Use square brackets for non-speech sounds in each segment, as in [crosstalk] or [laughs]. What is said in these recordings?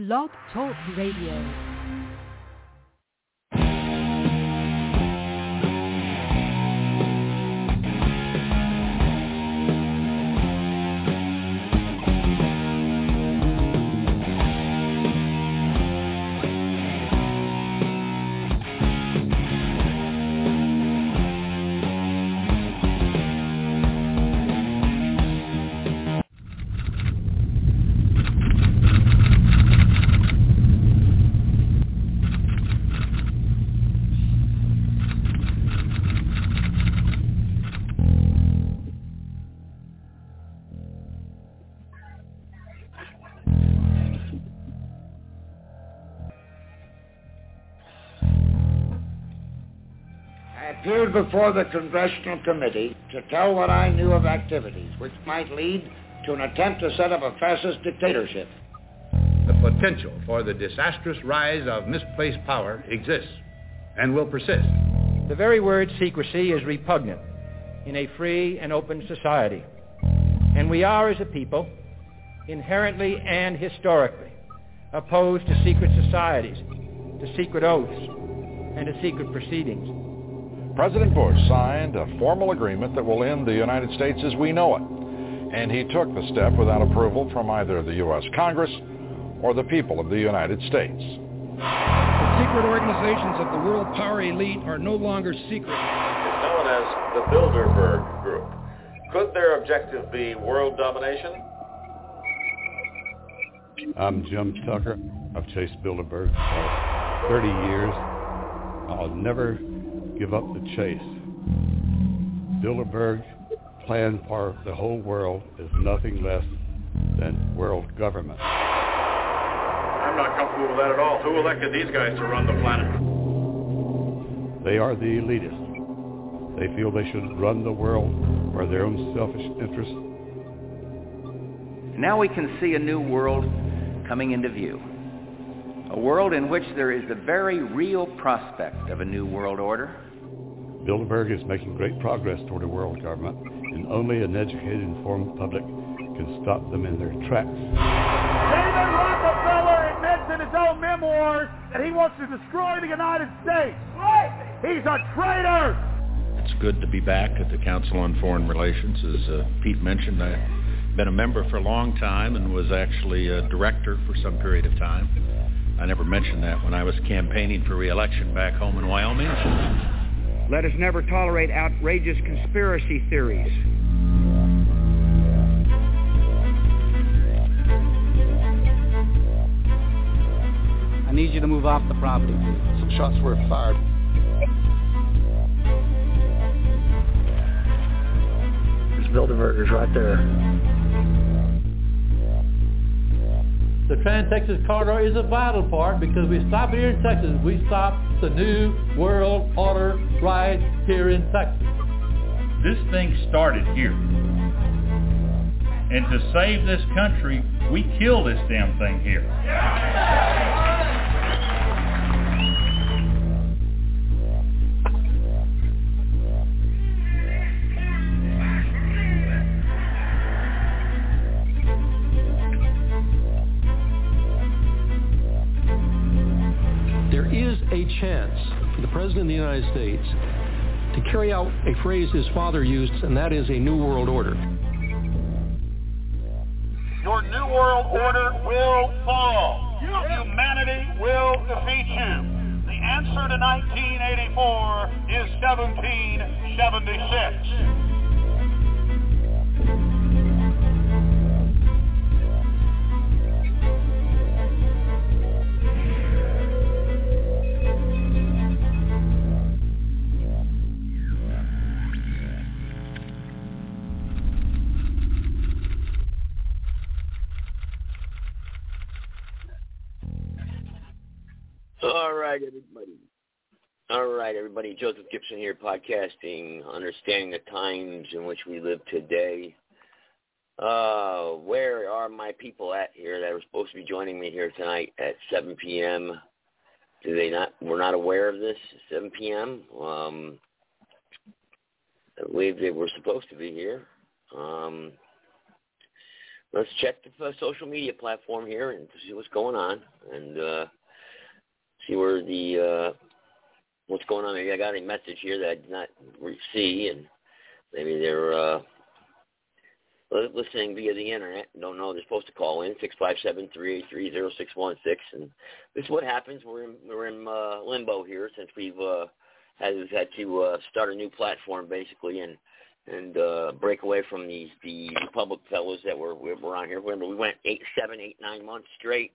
Blog Talk Radio. Appeared before the Congressional Committee to tell what I knew of activities which might lead to an attempt to set up a fascist dictatorship. The potential for the disastrous rise of misplaced power exists and will persist. The very word secrecy is repugnant in a free and open society. And we are, as a people, inherently and historically opposed to secret societies, to secret oaths, and to secret proceedings. President Bush signed a formal agreement that will end the United States as we know it. And he took the step without approval from either the U.S. Congress or the people of the United States. The secret organizations of the world power elite are no longer secret. It's known as the Bilderberg Group. Could their objective be world domination? I'm Jim Tucker. I've chased Bilderberg for 30 years. I'll never give up the chase. Bilderberg's plan for the whole world is nothing less than world government. I'm not comfortable with that at all. Who elected these guys to run the planet? They are the elitists. They feel they should run the world for their own selfish interests. Now we can see a new world coming into view. A world in which there is the very real prospect of a new world order. Bilderberg is making great progress toward a world government, and only an educated, informed public can stop them in their tracks. David Rockefeller admits in his own memoirs that he wants to destroy the United States. He's a traitor. It's good to be back at the Council on Foreign Relations. As uh, Pete mentioned, I've been a member for a long time and was actually a director for some period of time. I never mentioned that when I was campaigning for re-election back home in Wyoming. Let us never tolerate outrageous conspiracy theories. I need you to move off the property. Some shots were fired. There's Bilderbergers right there. The Trans-Texas Corridor is a vital part because we stop here in Texas. We stop the new world order right here in Texas. This thing started here. And to save this country, we kill this damn thing here. President of the United States to carry out a phrase his father used, and that is a New World Order. Your New World Order will fall. Humanity will defeat you. The answer to 1984 is 1776. All right, everybody. Joseph Gibson here, podcasting, understanding the times in which we live today. Uh, where are my people at here that are supposed to be joining me here tonight at 7 p.m.? Do they not? We're not aware of this. 7 p.m. Um, I believe they were supposed to be here. Um, let's check the uh, social media platform here and see what's going on and uh, see where the uh, what's going on. Maybe I got a message here that I did not see, and maybe they're uh, listening via the internet. Don't know they're supposed to call in six five seven three eight three zero six one six, and this is what happens. We're in we're in uh, limbo here since we've uh, had had to uh, start a new platform basically and and uh, break away from these the Republic fellows that were we were on here. Remember, we went eight, seven, eight, nine months straight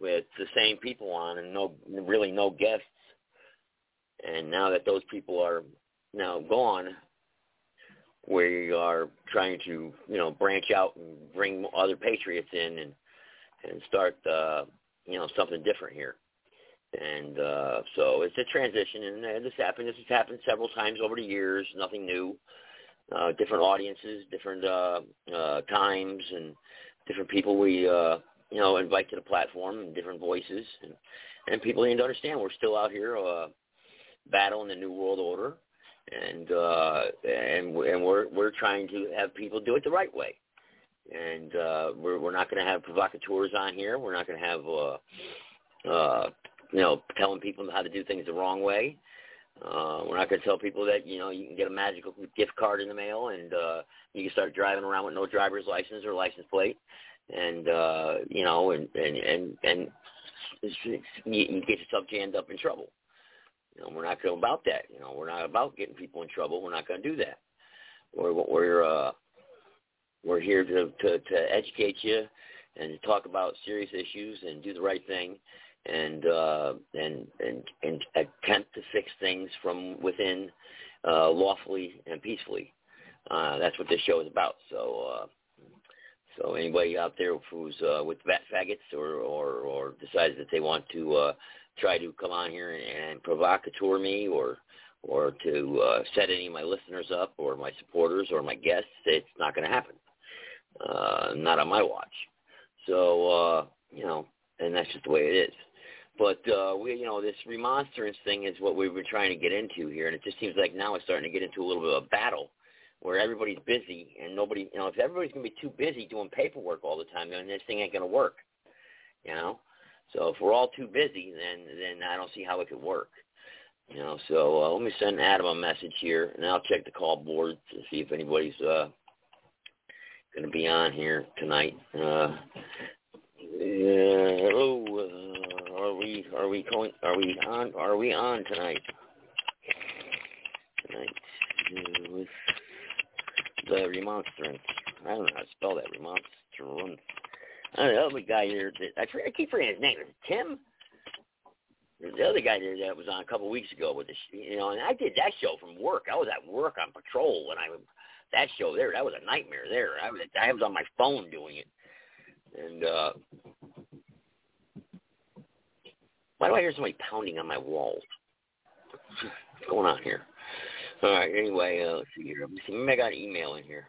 with the same people on and no really no guests. And now that those people are now gone, we are trying to you know branch out and bring other patriots in and and start uh, you know something different here. And uh, so it's a transition, and this happened. This has happened several times over the years. Nothing new. Uh, different audiences, different uh, uh, times, and different people we uh, you know invite to the platform, and different voices, and, and people need to understand we're still out here uh, battling the new world order and uh, and and we're we're trying to have people do it the right way, and uh, we're we're not going to have provocateurs on here. We're not going to have uh, uh, you know telling people how to do things the wrong way. Uh, we're not going to tell people that you know you can get a magical gift card in the mail and uh, you can start driving around with no driver's license or license plate, and uh, you know and and and and you get yourself jammed up in trouble. You know, we're not going about that. You know, we're not about getting people in trouble. We're not going to do that. We're we're uh, we're here to, to to educate you and to talk about serious issues and do the right thing and uh, and and and attempt to fix things from within uh, lawfully and peacefully. Uh, that's what this show is about. So. Uh, so anybody out there who's uh, with vat faggots or, or, or decides that they want to uh, try to come on here and, provocateur me or or to uh, set any of my listeners up or my supporters or my guests, it's not going to happen. Uh, not on my watch. So uh, you know, and that's just the way it is. But uh, we, you know, this remonstrance thing is what we've been trying to get into here, and it just seems like now it's starting to get into a little bit of a battle where everybody's busy and nobody, you know, if everybody's going to be too busy doing paperwork all the time, then this thing ain't going to work. You know, so if we're all too busy, then then I don't see how it could work. You know, so uh, let me send Adam a message here, and I'll check the call board to see if anybody's uh, going to be on here tonight. Uh, yeah, hello, uh, are we are we going? Are we on? Are we on tonight? Tonight uh, with the remonstrance. I don't know how to spell that remonstrance. I the other guy here, that, I, I keep forgetting his name. Is it Tim? The other guy there that was on a couple of weeks ago with the, you know, and I did that show from work. I was at work on patrol when I, that show there, that was a nightmare there. I was, I was on my phone doing it. And, uh, why do I hear somebody pounding on my walls? What's going on here? All right, anyway, uh, let's see here. Let me see. Maybe I got an email in here.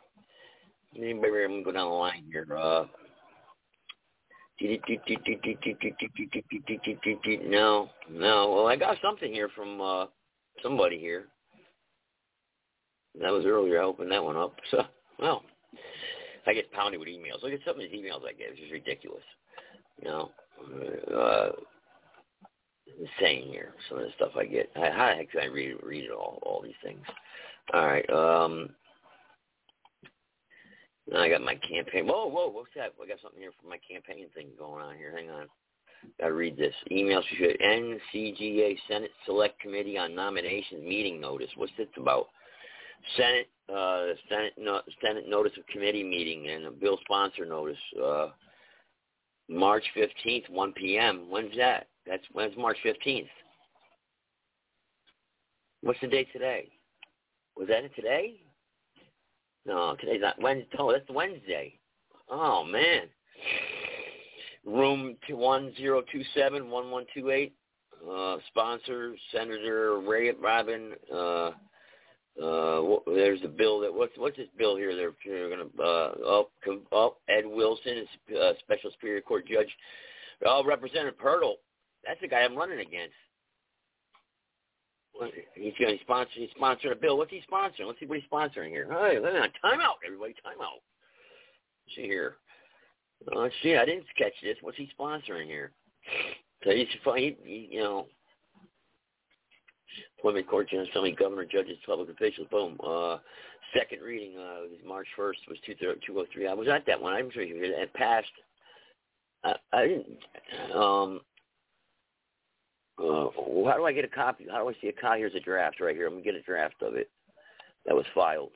Anybody, I'm to go down the line here. Uh, no, no. Well, I got something here from uh, somebody here. That was earlier. I opened that one up. [laughs] So, well, I get pounded with emails. Look at some of these emails I get. It's just ridiculous. You know, uh, insane here. Some of the stuff I get. How the heck can I read read it all? All these things. All right. Um, now I got my campaign. Whoa, whoa, what's that? I got something here for my campaign thing going on here. Hang on. Gotta read this. Email to NCGA Senate Select Committee on Nominations meeting notice. What's this about? Senate uh Senate no, Senate notice of committee meeting and a bill sponsor notice. Uh March fifteenth, one PM. When's that? That's when's March fifteenth? What's the date today? Was that it today? No, today's not Wednesday. Oh, that's Wednesday. Oh man. Room one zero two seven one one two eight. Uh, sponsor Senator Ray Robin. Uh, uh, there's the bill that what's what's this bill here? They're, they're going to uh, oh, Ed Wilson is uh, special superior court judge. Oh, Representative Pyrtle. That's the guy I'm running against. He's going to sponsor. He's sponsoring a bill. What's he sponsoring? Let's see what he's sponsoring here. Hey, time out, everybody, time out. see here. Oh shit! I didn't catch this. What's he sponsoring here? So he's he, he, you know, appointment court judge, felony governor, judges, public officials. Boom. Uh, second reading. Uh, March first was two two oh three. I was at that one. I'm sure you it passed. I, I didn't. Um. Uh, how do I get a copy? How do I see a copy? Here's a draft right here. I'm gonna get a draft of it that was filed.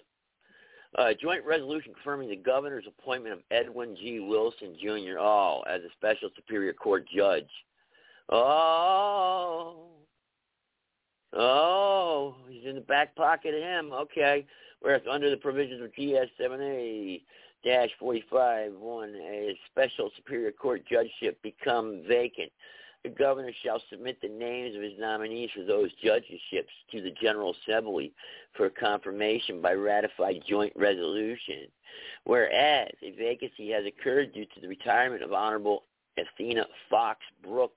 Uh, joint resolution confirming the governor's appointment of Edwin G. Wilson Jr. Oh, as a special superior court judge. Oh, oh, he's in the back pocket of him. Okay. Whereas under the provisions of GS 7A dash 45 one, a special superior court judgeship become vacant the governor shall submit the names of his nominees for those judgeships to the General Assembly for confirmation by ratified joint resolution. Whereas a vacancy has occurred due to the retirement of Honorable Athena Fox Brooks.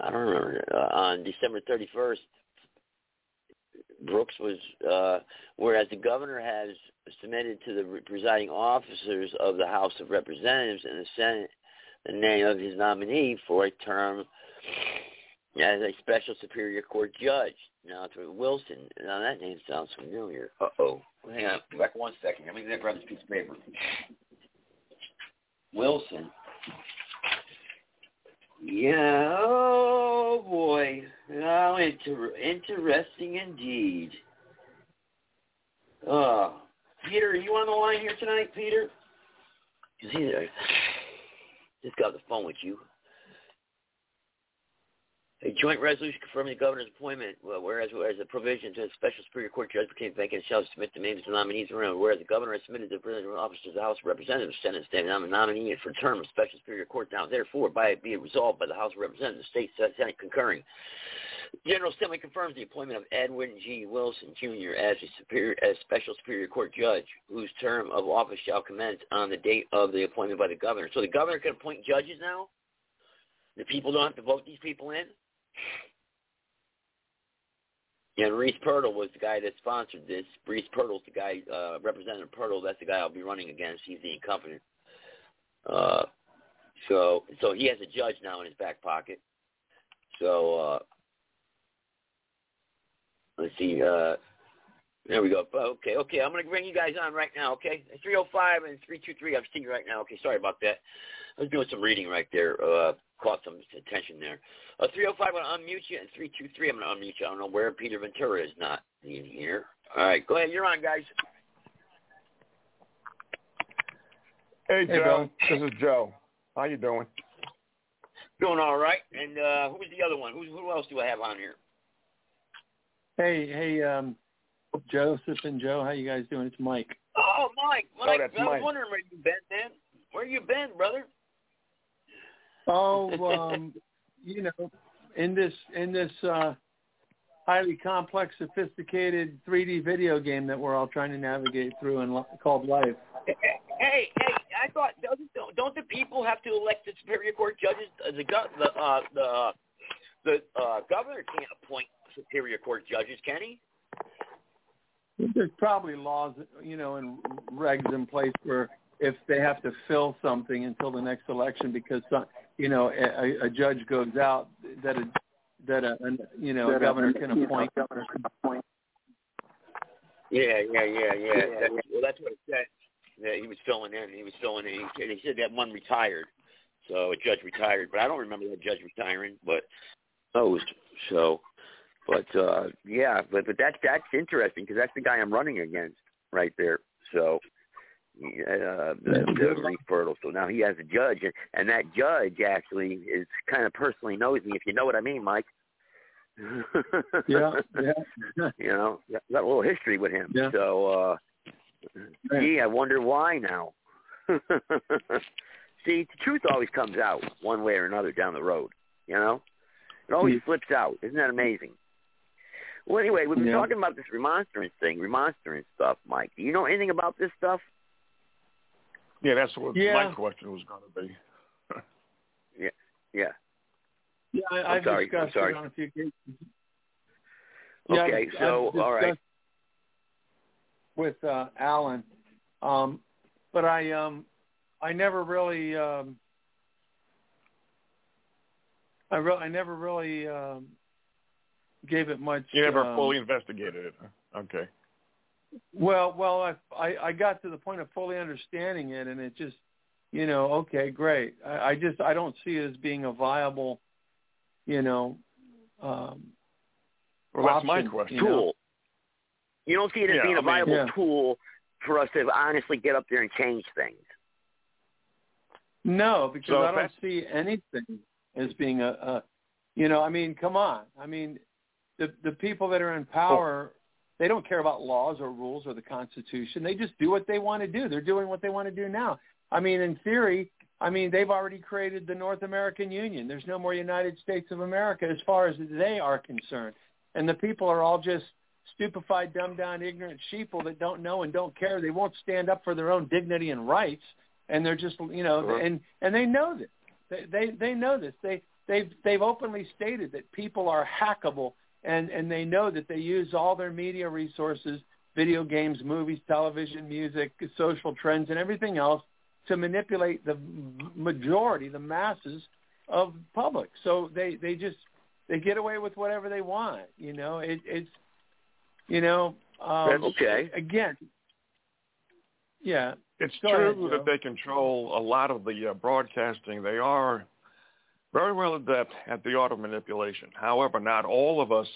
I don't remember, uh, on December 31st, Brooks was, uh, whereas the governor has submitted to the presiding officers of the House of Representatives and the Senate the name of his nominee for a term as a special superior court judge. Now, to Wilson. Now, that name sounds familiar. Uh-oh. Hang on. Back one second. Let me grab this piece of paper. Wilson. Yeah, oh boy. Now, inter- interesting indeed. Uh, Peter, are you on the line here tonight, Peter? Is he there? Just got the phone with you. A joint resolution confirming the governor's appointment, whereas, whereas the provision to a special superior court judge became vacant, shall submit the names of the nominees around. Whereas the governor has submitted the president office to the House of Representatives, Senate, State, nominee for term of special superior court. Now, therefore, by it be resolved by the House of Representatives, State Senate concurring. General Assembly confirms the appointment of Edwin G. Wilson Jr. as a superior, as special superior court judge, whose term of office shall commence on the date of the appointment by the governor. So the governor can appoint judges now. The people don't have to vote these people in. And Reece Pyrtle was the guy that sponsored this. Reece Pyrtle's the guy, uh, Representative Pyrtle. That's the guy I'll be running against. He's the incumbent. Uh, so, so he has a judge now in his back pocket. So, uh, let's see. Uh, there we go. Okay, okay. I'm going to bring you guys on right now. Okay, 305 and 323. I'm seeing you right now. Okay, sorry about that. I was doing some reading right there. Uh, caught some attention there. Uh, 305, I'm going to unmute you, and 323, I'm going to unmute you. I don't know where Peter Ventura is not in here. All right, go ahead. You're on, guys. Hey, Joe. This is Joe. How you doing? Doing all right. And uh, who's the other one? Who's, who else do I have on here? Hey, hey, um, Joseph and Joe, how you guys doing? It's Mike. Oh, Mike. Mike. Oh, that's I was Mike. wondering where you been, man. Where you been, brother? Oh, [laughs] um, you know, in this in this uh, highly complex, sophisticated 3D video game that we're all trying to navigate through and li- called life. Hey, hey, I thought doesn't don't the people have to elect the superior court judges? Uh, The go- the uh, the uh, the uh, governor can't appoint superior court judges, can he? There's probably laws, you know, and regs in place where if they have to fill something until the next election because some, you know a, a judge goes out that a that a, a you know a governor can appoint. Governor can appoint. Yeah, yeah, yeah, yeah. That, well, that's what it said. Yeah, he was filling in. He was filling in. He, said- he said that one retired, so a judge retired, but I don't remember that judge retiring. But oh, so, but uh yeah, but but that's that's interesting because that's the guy I'm running against right there. So. Uh, the, Reece Pyrtle. So now he has a judge, and, and that judge actually is kind of personally knows me, if you know what I mean, Mike. [laughs] Yeah, yeah. you know, got got a little history with him. Yeah. So, uh, gee, I wonder why now. [laughs] See, the truth always comes out one way or another down the road. You know, it always flips out. Isn't that amazing? Well, anyway, we've been Yeah. talking about this remonstrance thing, remonstrance stuff, Mike. Do you know anything about this stuff? Yeah, that's what Yeah. my question was going to be. [laughs] Yeah, yeah. Yeah, I, I'm I've sorry, I'm discussed sorry. it on a few occasions. Yeah, Okay, I've- so I've all right. With uh, Alan, um, but I um I never really um I re- I never really um gave it much. You never um, fully investigated it. Okay. Well, well, I, I I got to the point of fully understanding it, and it just, you know, okay, great. I, I just I don't see it as being a viable, you know, um, Well, that's my option, question. you know? Tool. You don't see it as Yeah, being I a mean- viable Yeah. tool for us to honestly get up there and change things. No, because So I don't see anything as being a, a, you know, I mean, come on. I mean, the the people that are in oh. power, they don't care about laws or rules or the Constitution. They just do what they want to do. They're doing what they want to do now. I mean, in theory, I mean, they've already created the North American Union. There's no more United States of America as far as they are concerned. And the people are all just stupefied, dumbed down, ignorant sheeple that don't know and don't care. They won't stand up for their own dignity and rights. And they're just, you know, Sure. and and they know this. They they they know this. They they've they've openly stated that people are hackable, and and they know that they use all their media resources, video games, movies, television, music, social trends, and everything else to manipulate the majority, the masses of public. So they they just they get away with whatever they want. You know, it, it's you know um, Okay. again. Yeah, It's Go true Joe. that they control a lot of the uh, broadcasting. They are very well adept at the art of manipulation. However, not all of us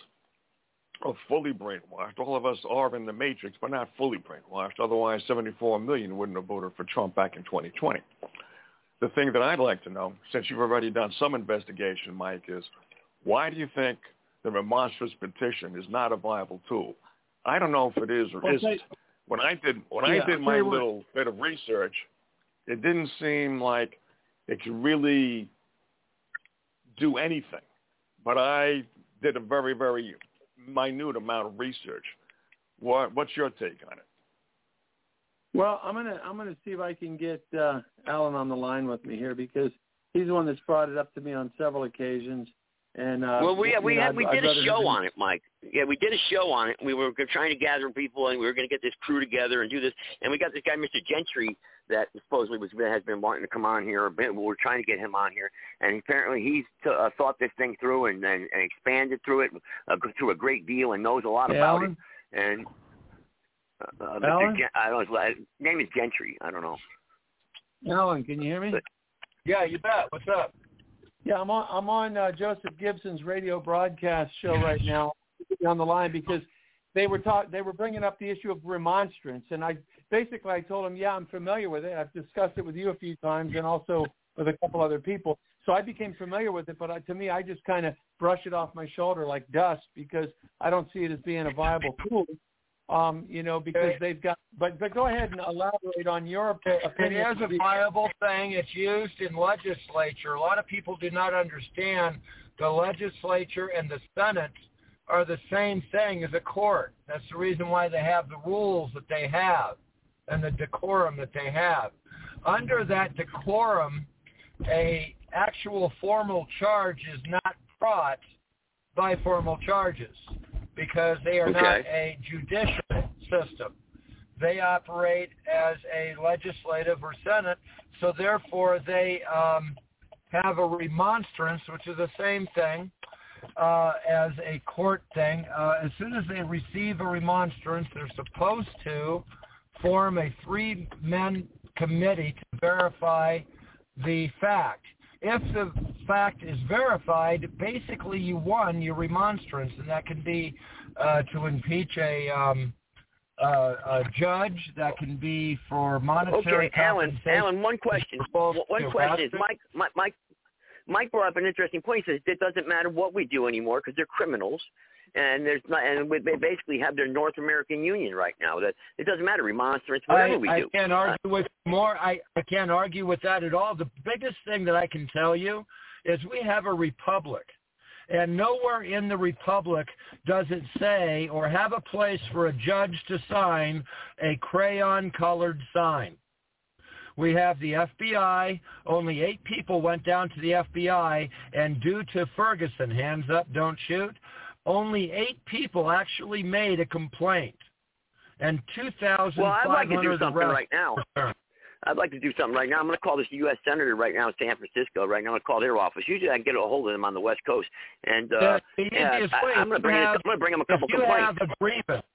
are fully brainwashed. All of us are in the matrix, but not fully brainwashed. Otherwise, 74 million wouldn't have voted for Trump back in 2020. The thing that I'd like to know, since you've already done some investigation, Mike, is why do you think the remonstrance petition is not a viable tool? I don't know if it is or Well, isn't. When I did when Yeah, I did my little bit of research, it didn't seem like it could really do anything. But I did a very, very minute amount of research. What what's your take on it? Well, I'm gonna I'm gonna see if I can get uh, Alan on the line with me here because he's the one that's brought it up to me on several occasions. And uh, well, we we know, had, we did a show on it, Mike. Yeah, we did a show on it. We were trying to gather people, and we were going to get this crew together and do this. And we got this guy, Mr. Gentry, that supposedly was has been wanting to come on here. Or been, we're trying to get him on here, and apparently he's t- uh, thought this thing through and and, and expanded through it uh, through a great deal and knows a lot Hey, about Alan? it. And uh, uh, Alan? Mr. Gen- I don't know. His name is Gentry. I don't know. Alan, can you hear me? Yeah, you bet. What's up? Yeah, I'm on I'm on uh, Joseph Gibson's radio broadcast show right now on the line because they were talk they were bringing up the issue of remonstrance and I basically I told him, yeah I'm familiar with it I've discussed it with you a few times and also with a couple other people so I became familiar with it but I, to me I just kind of brush it off my shoulder like dust because I don't see it as being a viable tool um you know because they've got but but go ahead and elaborate on your opinion It is a viable thing. It's used in legislature. A lot of people do not understand the legislature and the Senate are the same thing as a court. That's the reason why they have the rules that they have and the decorum that they have. Under that decorum, a actual formal charge is not brought by formal charges because they are not a judicial system. They operate as a legislative or senate, so therefore they um, have a remonstrance, which is the same thing uh, as a court thing. Uh, as soon as they receive a remonstrance, they're supposed to form a three-men committee to verify the fact. If the fact is verified, basically you won your remonstrance, and that can be uh, to impeach a, um, uh, a judge. That can be for monetary Okay, Alan. Alan, one question. One question is Mike. Mike. Mike Mike brought up an interesting point. He says it doesn't matter what we do anymore because they're criminals, and there's not, and we, they basically have their North American Union right now. That it doesn't matter remonstrance, whatever I, we I do. can't uh, argue with more. I, I can't argue with that at all. The biggest thing that I can tell you is we have a republic. And nowhere in the republic does it say or have a place for a judge to sign a crayon-colored sign. We have the FBI. Only eight people went down to the FBI, and due to Ferguson, hands up, don't shoot, only eight people actually made a complaint. And 2,500 Well, I'd like to do something arrests right now. I'd like to do something right now. I'm going to call this U.S. senator right now in San Francisco. Right now, I'm going to call their office. Usually, I can get a hold of them on the West Coast, and uh, the yeah, easiest I, way I'm going to is bring. to it- have- I'm going to bring them a couple if you complaints. have a grievance,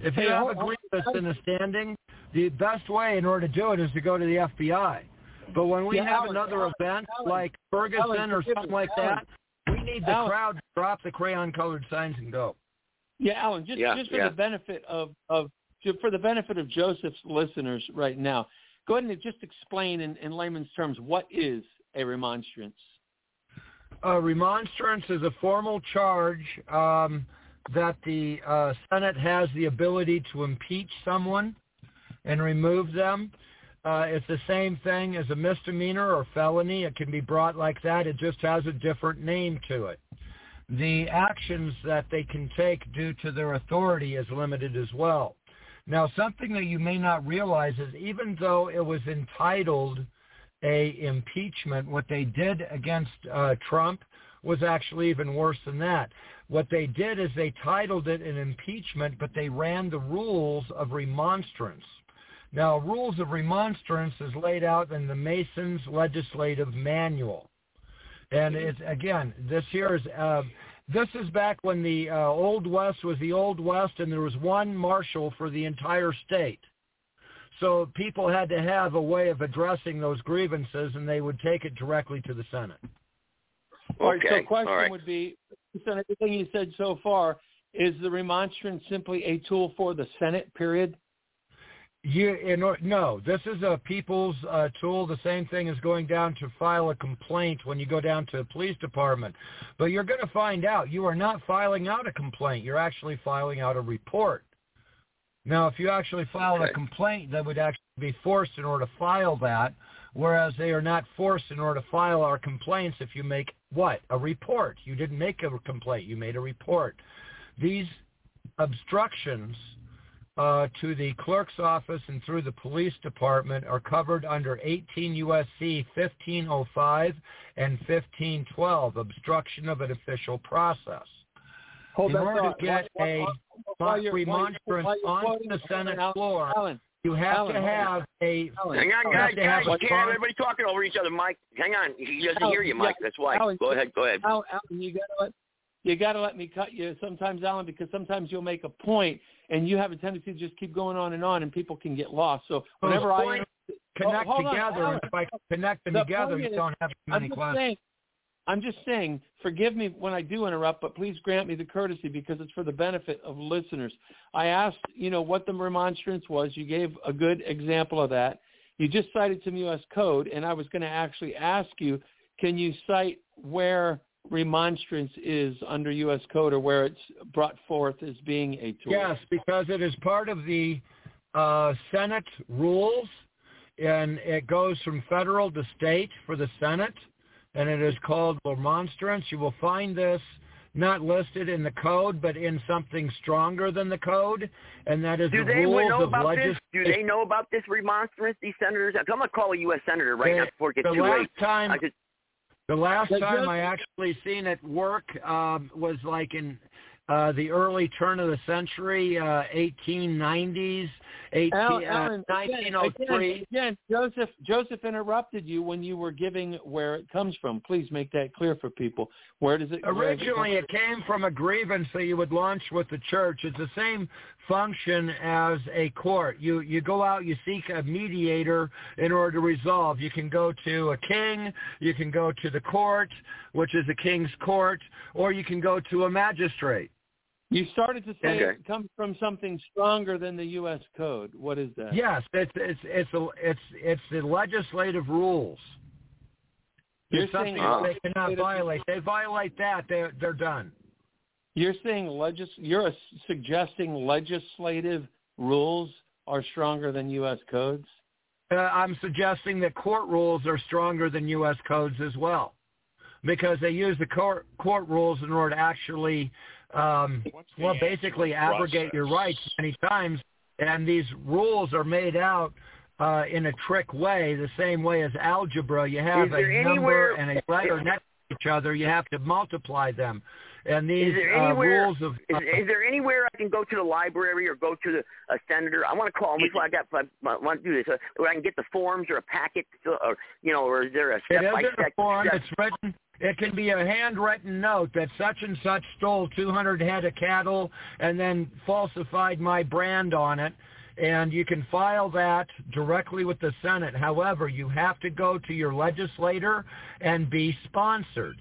if you have hold- a hold- grievance in a standing, the best way in order to do it is to go to the FBI. But when we Yeah, have Alan, another Alan, event Alan, like Ferguson Alan, or something like Alan. that, we need the Alan. crowd to drop the crayon-colored signs and go. Yeah, Alan, just Yeah, just for yeah. the benefit of of for the benefit of Joseph's listeners right now, go ahead and just explain in, in layman's terms what is a remonstrance. A remonstrance is a formal charge um, that the uh, Senate has the ability to impeach someone and remove them. Uh, it's the same thing as a misdemeanor or felony. It can be brought like that. It just has a different name to it. The actions that they can take due to their authority is limited as well. Now, something that you may not realize is even though it was entitled a impeachment, what they did against uh, Trump was actually even worse than that. What they did is they titled it an impeachment, but they ran the rules of remonstrance. Now, rules of remonstrance is laid out in the Masons Legislative Manual. And it's again, this here is uh, this is back when the uh, Old West was the Old West, and there was one marshal for the entire state. So people had to have a way of addressing those grievances, and they would take it directly to the Senate. All right, Okay, so question all right. would be, based on everything you said so far, is the remonstrance simply a tool for the Senate? Period. You, in, or- no, this is a people's uh, tool. The same thing as going down to file a complaint when you go down to a police department. But you're going to find out you are not filing out a complaint. You're actually filing out a report. Now, if you actually filed a complaint, that would actually be forced in order to file that, whereas they are not forced in order to file our complaints if you make what? A report. You didn't make a complaint. You made a report. These obstructions uh, to the clerk's office and through the police department are covered under 18 U.S.C. 1505 and 1512, obstruction of an official process. Hold In order to thought. get While- a while- while you're- remonstrance while onto the Senate Alan, floor, Alan, you have Alan, to have a Hang on, guys, have have guys. can't have everybody talking over each other, Mike. Hang on. He doesn't Alan, hear you, yeah, Mike. That's why. Alan, go ahead. Go ahead. Alan, Alan, you gotta let you gotta let me cut you sometimes, Alan, because sometimes you'll make a point and you have a tendency to just keep going on and on, and people can get lost. So whenever I connect oh, on, together, and if I connect them The together, you is- don't have too many saying, I'm just saying, forgive me when I do interrupt, but please grant me the courtesy because it's for the benefit of listeners. I asked, you know, what the remonstrance was. You gave a good example of that. You just cited some U.S. code, and I was going to actually ask you, can you cite where remonstrance is under U.S. code or where it's brought forth as being a tool? Yes, because it is part of the uh, Senate rules, and it goes from federal to state for the Senate, and it is called remonstrance. You will find this not listed in the code, but in something stronger than the code, and that is Do the they rules know of about this? legislation. Do they know about this remonstrance? These senators. I'm gonna call a U.S. senator right The- now before it gets the too last late. time- I just, The last The time I actually seen it work um, was like in uh, the early turn of the century, uh, 1890s, 18, Alan, uh, Alan, again, 1903. Again, again, Joseph, Joseph interrupted you when you were giving where it comes from. Please make that clear for people. Where does it does it Originally, it came from a grievance that you would launch with the church. It's the same function as a court. You you go out, you seek a mediator in order to resolve. You can go to a king, you can go to the court, which is a king's court, or you can go to a magistrate. You started to say Okay. it comes from something stronger than the U.S. code. What is that? Yes, it's it's it's a, it's it's the legislative rules. You're It's something saying that they cannot violate. They violate that, they're they're done. You're saying legis. You're suggesting legislative rules are stronger than U.S. codes. Uh, I'm suggesting that court rules are stronger than U.S. codes as well, because they use the court court rules in order to actually, um, well, basically abrogate your rights many times. And these rules are made out uh, in a trick way, the same way as algebra. You have a there number and a letter next to each other. You have to multiply them. And these is there uh, anywhere, rules of is, is there anywhere I can go to the library or go to the a senator? I want to call him before I got. I want to do this. Uh, where I can get the forms or a packet, or you know, or is there a step it by isn't step? a form. It's written. It can be a handwritten note that such and such stole 200 head of cattle and then falsified my brand on it. And you can file that directly with the Senate. However, you have to go to your legislator and be sponsored.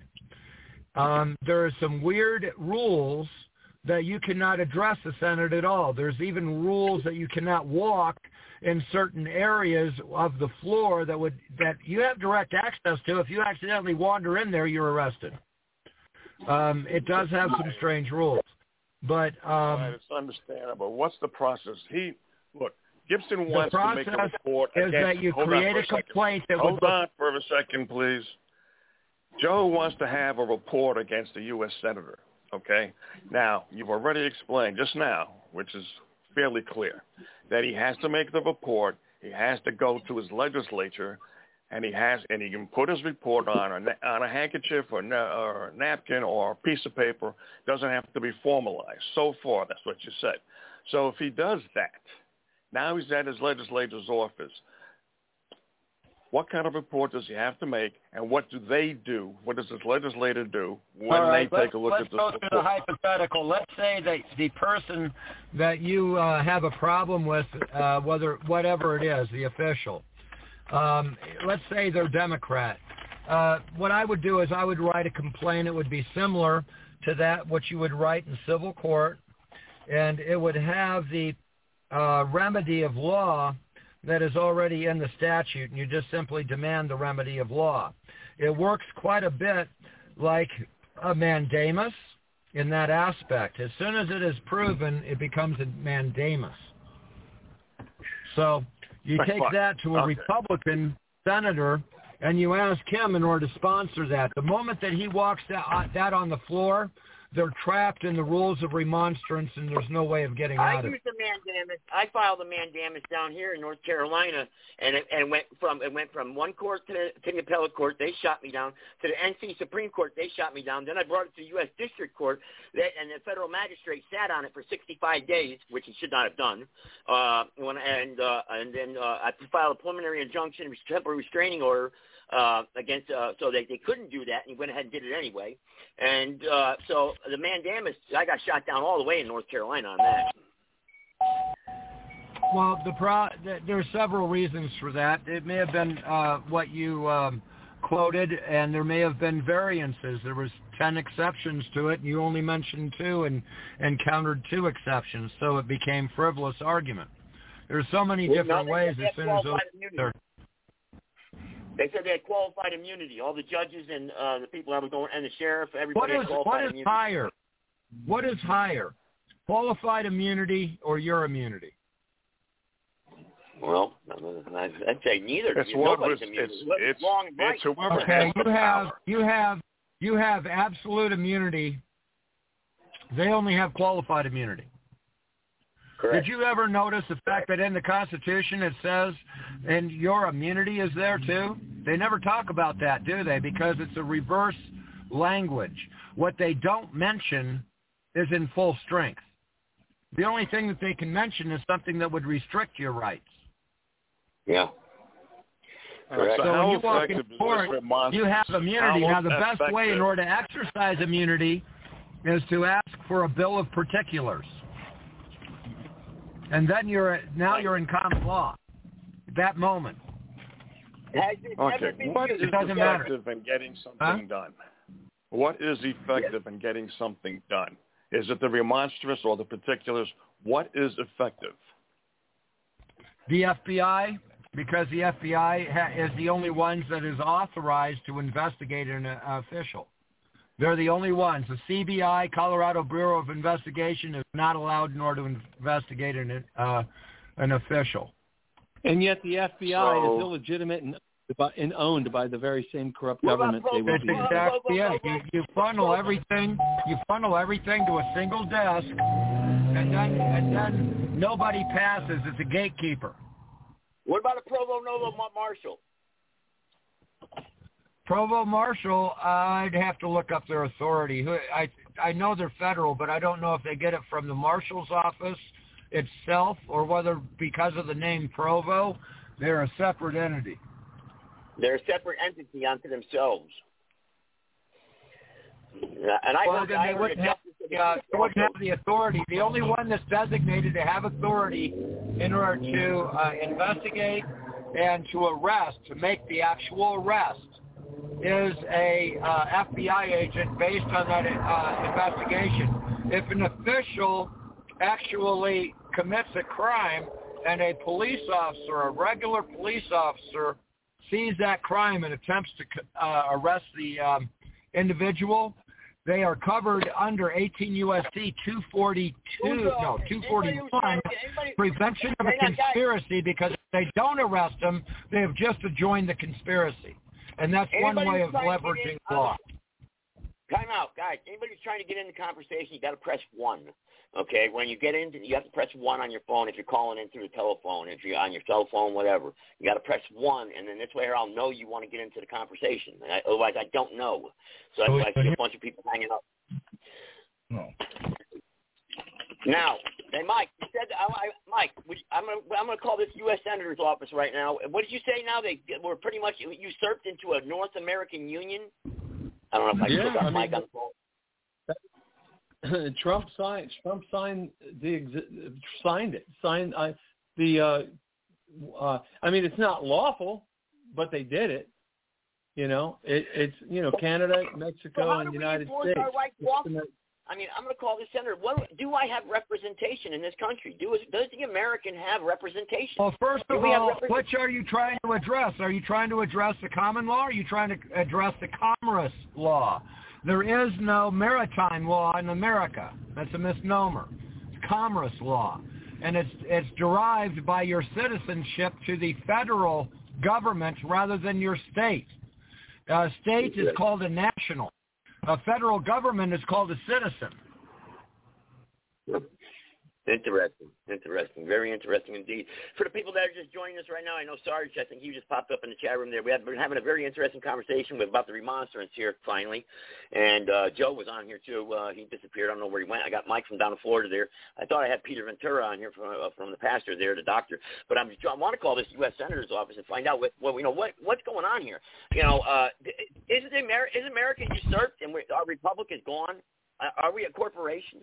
Um, there are some weird rules that you cannot address the Senate at all. There's even rules that you cannot walk in certain areas of the floor that would that you have direct access to. If you accidentally wander in there, you're arrested. Um, it does have some strange rules, but um, right, it's understandable. What's the process? He look. Gibson wants to make a report is against. that you hold create a second. complaint that Hold would on for a second, please. Joe wants to have a report against a U.S. senator. Okay. Now you've already explained just now, which is fairly clear, that he has to make the report. He has to go to his legislature, and he has and he can put his report on a on a handkerchief or, or a napkin or a piece of paper. Doesn't have to be formalized. So far, that's what you said. So if he does that, now he's at his legislator's office. What kind of report does he have to make, and what do they do? What does his legislator do when right, they take let's, a look let's at this go through the hypothetical. Let's say that the person that you uh, have a problem with, uh, whether whatever it is, the official, um, let's say they're Democrat. Uh, what I would do is I would write a complaint. It would be similar to that what you would write in civil court, and it would have the uh, remedy of law that is already in the statute, and you just simply demand the remedy of law. It works quite a bit like a mandamus in that aspect. As soon as it is proven, it becomes a mandamus. So you take that to a Okay. Republican senator and you ask him in order to sponsor that. The moment that he walks that, that on the floor, they're trapped in the rules of remonstrance and there's no way of getting I out of it. I used the mandamus. I filed a mandamus down here in North Carolina, and it, and it went from it went from one court to the, to the appellate court. They shot me down to the NC Supreme Court. They shot me down. Then I brought it to the U.S. District Court, that, and the federal magistrate sat on it for 65 days, which he should not have done. Uh, when and uh, and then uh, I filed a preliminary injunction, temporary restraining order uh, against, uh, so they, they couldn't do that, and he went ahead and did it anyway. And uh, so the mandamus, I got shot down all the way in North Carolina on that. Well, the pro- th- there are several reasons for that. It may have been uh, what you um, quoted, and there may have been variances. There was ten exceptions to it, and you only mentioned two and, and countered two exceptions, so it became frivolous argument. There's so many Well, different no, ways as soon as those qualified immunity. are They said they had qualified immunity. All the judges and uh, the people that were going, and the sheriff, everybody is had qualified what is immunity. higher? What is higher? Qualified immunity or your immunity? Well, I'd I'd say neither. It's what Nobody's was- immune. it's- What's it's- wrong and it's whoever Okay, has the you have power. you have you have absolute immunity. They only have qualified immunity. Correct. Did you ever notice the fact that in the Constitution it says, and your immunity is there too? They never talk about that, do they? Because it's a reverse language. What they don't mention is in full strength. The only thing that they can mention is something that would restrict your rights. Yeah. All right, So, so when you walk effective in court, you have immunity. Now, the best way in order to exercise immunity is to ask for a bill of particulars, and then you're now you're in common law. At that moment, Okay, what is It doesn't matter. effective in getting something Huh? done? What is effective in getting something done? Is it the remonstrance or the particulars? What is effective? the FBI, because the FBI ha- is the only ones that is authorized to investigate an uh, official. They're the only ones. The CBI, Colorado Bureau of Investigation, is not allowed nor to investigate an uh, an official. And yet the FBI So- is illegitimate and, and owned by the very same corrupt What about government they would That's be. exactly it. You, you funnel everything. You funnel everything to a single desk, and then and then nobody passes. It's a gatekeeper. What about a provo novo marshal? Provost Marshal, I'd have to look up their authority. I I know they're federal, but I don't know if they get it from the marshal's office itself or whether because of the name Provost, they're a separate entity. They're a separate entity unto themselves. And I well, heard, I they heard wouldn't have, uh, they wouldn't have the authority. The only one that's designated to have authority in order to uh, investigate and to arrest, to make the actual arrest, is a uh, FBI agent based on that uh, investigation. If an official actually commits a crime and a police officer, a regular police officer, sees that crime and attempts to uh, arrest the um, individual, they are covered under 18 USC 242, no, 241, prevention of a conspiracy because if they don't arrest them, they have just joined the conspiracy. And that's one way of trying to get leveraging in- law. Time out, guys. Anybody who's trying to get in the conversation, you got to press one. Okay, when you get in, you have to press one on your phone if you're calling in through the telephone. If you're on your cell phone, whatever, you got to press one, and then this way I'll know you want to get into the conversation. And I, otherwise, I don't know. So that's why I see a bunch of people hanging up. No. Now, hey, Mike, you said I, I, Mike, would, I'm gonna I'm gonna call this U.S. Senator's office right now. What did you say? Now they were pretty much usurped into a North American Union. I don't know if I Yeah, can put I that mean, on the phone. [laughs] Trump signed. Trump signed the signed it. Signed I, the. Uh, uh, I mean, it's not lawful, but they did it. You know, it, it's you know Canada, Mexico, So and the we United States. Our right to It's walk? gonna- I mean, I'm going to call the senator. What do I have representation in this country? Do does the American have representation? Well, first of we all, which are you trying to address? Are you trying to address the common law? Or are you trying to address the commerce law? There is no maritime law in America. That's a misnomer. It's commerce law, and it's it's derived by your citizenship to the federal government rather than your state. A state is called a national. A federal government is called a citizen. Interesting, interesting, very interesting indeed. For the people that are just joining us right now, I know Sarge, I think you just popped up in the chat room there. We have been having a very interesting conversation with, about the remonstrance here finally, and uh, Joe was on here too. Uh, he disappeared. I don't know where he went. I got Mike from down in Florida there. I thought I had Peter Ventura on here from uh, from the pastor there, the doctor. But I'm I want to call this U.S. Senator's office and find out what, what you know what what's going on here. You know, uh, is it Amer- is America usurped and we, our republic is gone? Uh, Are we a corporation?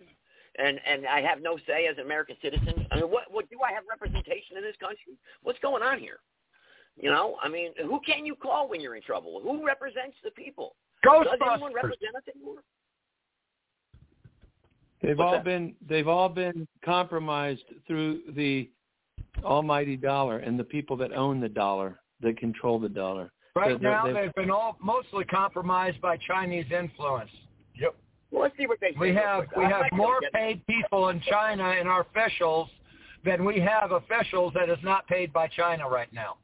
And and I have no say as an American citizen. I mean, what what do I have representation in this country? What's going on here? You know, I mean, who can you call when you're in trouble? Who represents the people? Does anyone Ghostbusters. represent us anymore? They've What's all that? been they've all been compromised through the almighty dollar and the people that own the dollar, that control the dollar. Right They're- now, they've- they've been all mostly compromised by Chinese influence. Yep. Well, let's see what they say. We have we have more paid people in China in our officials than we have officials that is not paid by China right now,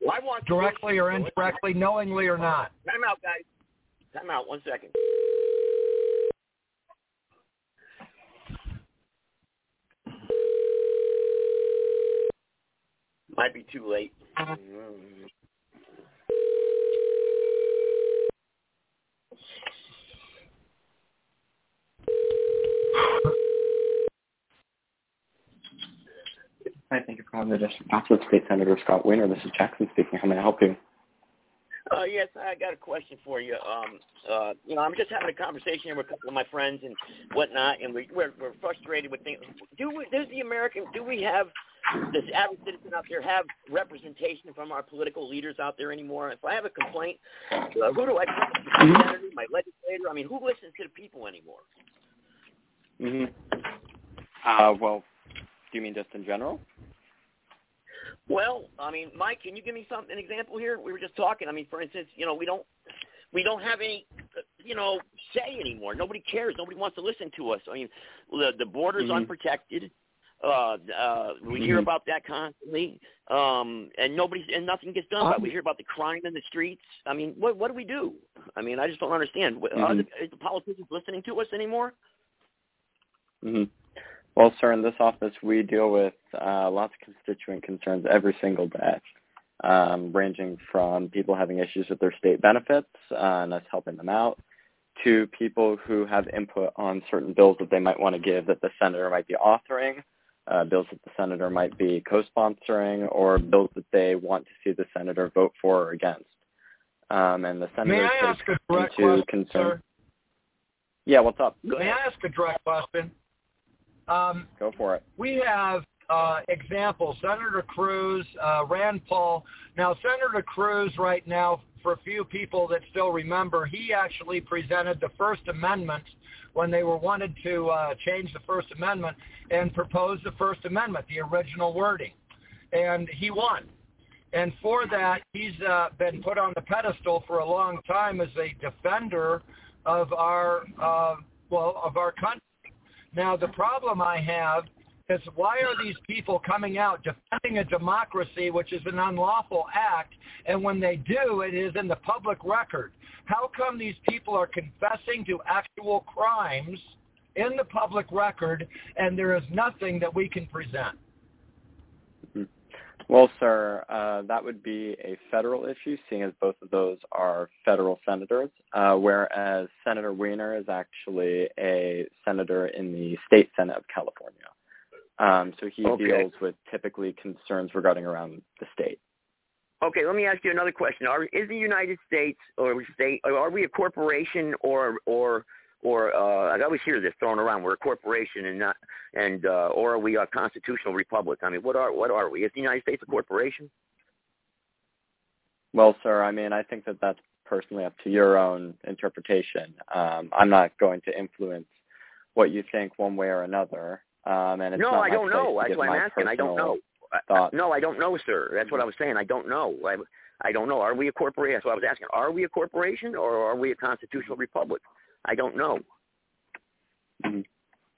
Well, I want directly or indirectly, knowingly or not. Time out, guys. Time out. One second. Might be too late. Hi, thank you for calling the District Council. State Senator Scott Wiener. This is Jackson speaking. How may I help you? Uh, yes, I got a question for you. Um, uh, you know, I'm just having a conversation here with a couple of my friends and whatnot, and we, we're we're frustrated with things. Do we, does the American? Do we have does average citizen out there have representation from our political leaders out there anymore? If I have a complaint, uh, who do I talk to? My senator, my legislator? I mean, who listens to the people anymore? hmm Uh, well, do you mean just in general? Well, I mean, Mike, can you give me some an example here? We were just talking. I mean, for instance, you know, we don't we don't have any, you know, say anymore. Nobody cares. Nobody wants to listen to us. I mean, the the border's Mhm. unprotected. Uh, uh, we hear Mhm. about that constantly, um, and nobody and nothing gets done. About. it. We hear about the crime in the streets. I mean, what what do we do? I mean, I just don't understand. Are Mhm. the, is the politicians listening to us anymore? hmm Well, sir, in this office, we deal with uh, lots of constituent concerns every single day. um, ranging from people having issues with their state benefits uh, and us helping them out, to people who have input on certain bills that they might want to give that the senator might be authoring, uh, bills that the senator might be co-sponsoring, or bills that they want to see the senator vote for or against. Um, and the senator May I ask a direct question, concern. sir? Yeah, what's up? May I ask a direct question? Um, Go for it. we have uh, examples. Senator Cruz, uh, Rand Paul. Now, Senator Cruz, right now, for a few people that still remember, he actually presented the First Amendment when they were wanted to uh, change the First Amendment and proposed the First Amendment, the original wording, and he won. And for that, he's uh, been put on the pedestal for a long time as a defender of our uh, well of our country. Now, the problem I have is why are these people coming out defending a democracy, which is an unlawful act, and when they do, it is in the public record? How come these people are confessing to actual crimes in the public record, and there is nothing that we can present? Well, sir, uh, that would be a federal issue, seeing as both of those are federal senators, uh, whereas Senator Wiener is actually a senator in the state senate of California. Um, so he Okay. deals with typically concerns regarding around the state. Okay, let me ask you another question. Are, is the United States or state are we a corporation or or or uh, I always hear this thrown around. We're a corporation and not and uh, or are we a constitutional republic? I mean, what are what are we? Is the United States a corporation? Well, sir, I mean, I think that that's personally up to your own interpretation. Um, I'm not going to influence what you think one way or another. Um, and it's no, I don't know. That's why I'm asking. I don't know. No, I don't know, sir. That's what I was saying. I don't know. I, I don't know. Are we a corporation? That's what I was asking. Are we a corporation or are we a constitutional republic? I don't know.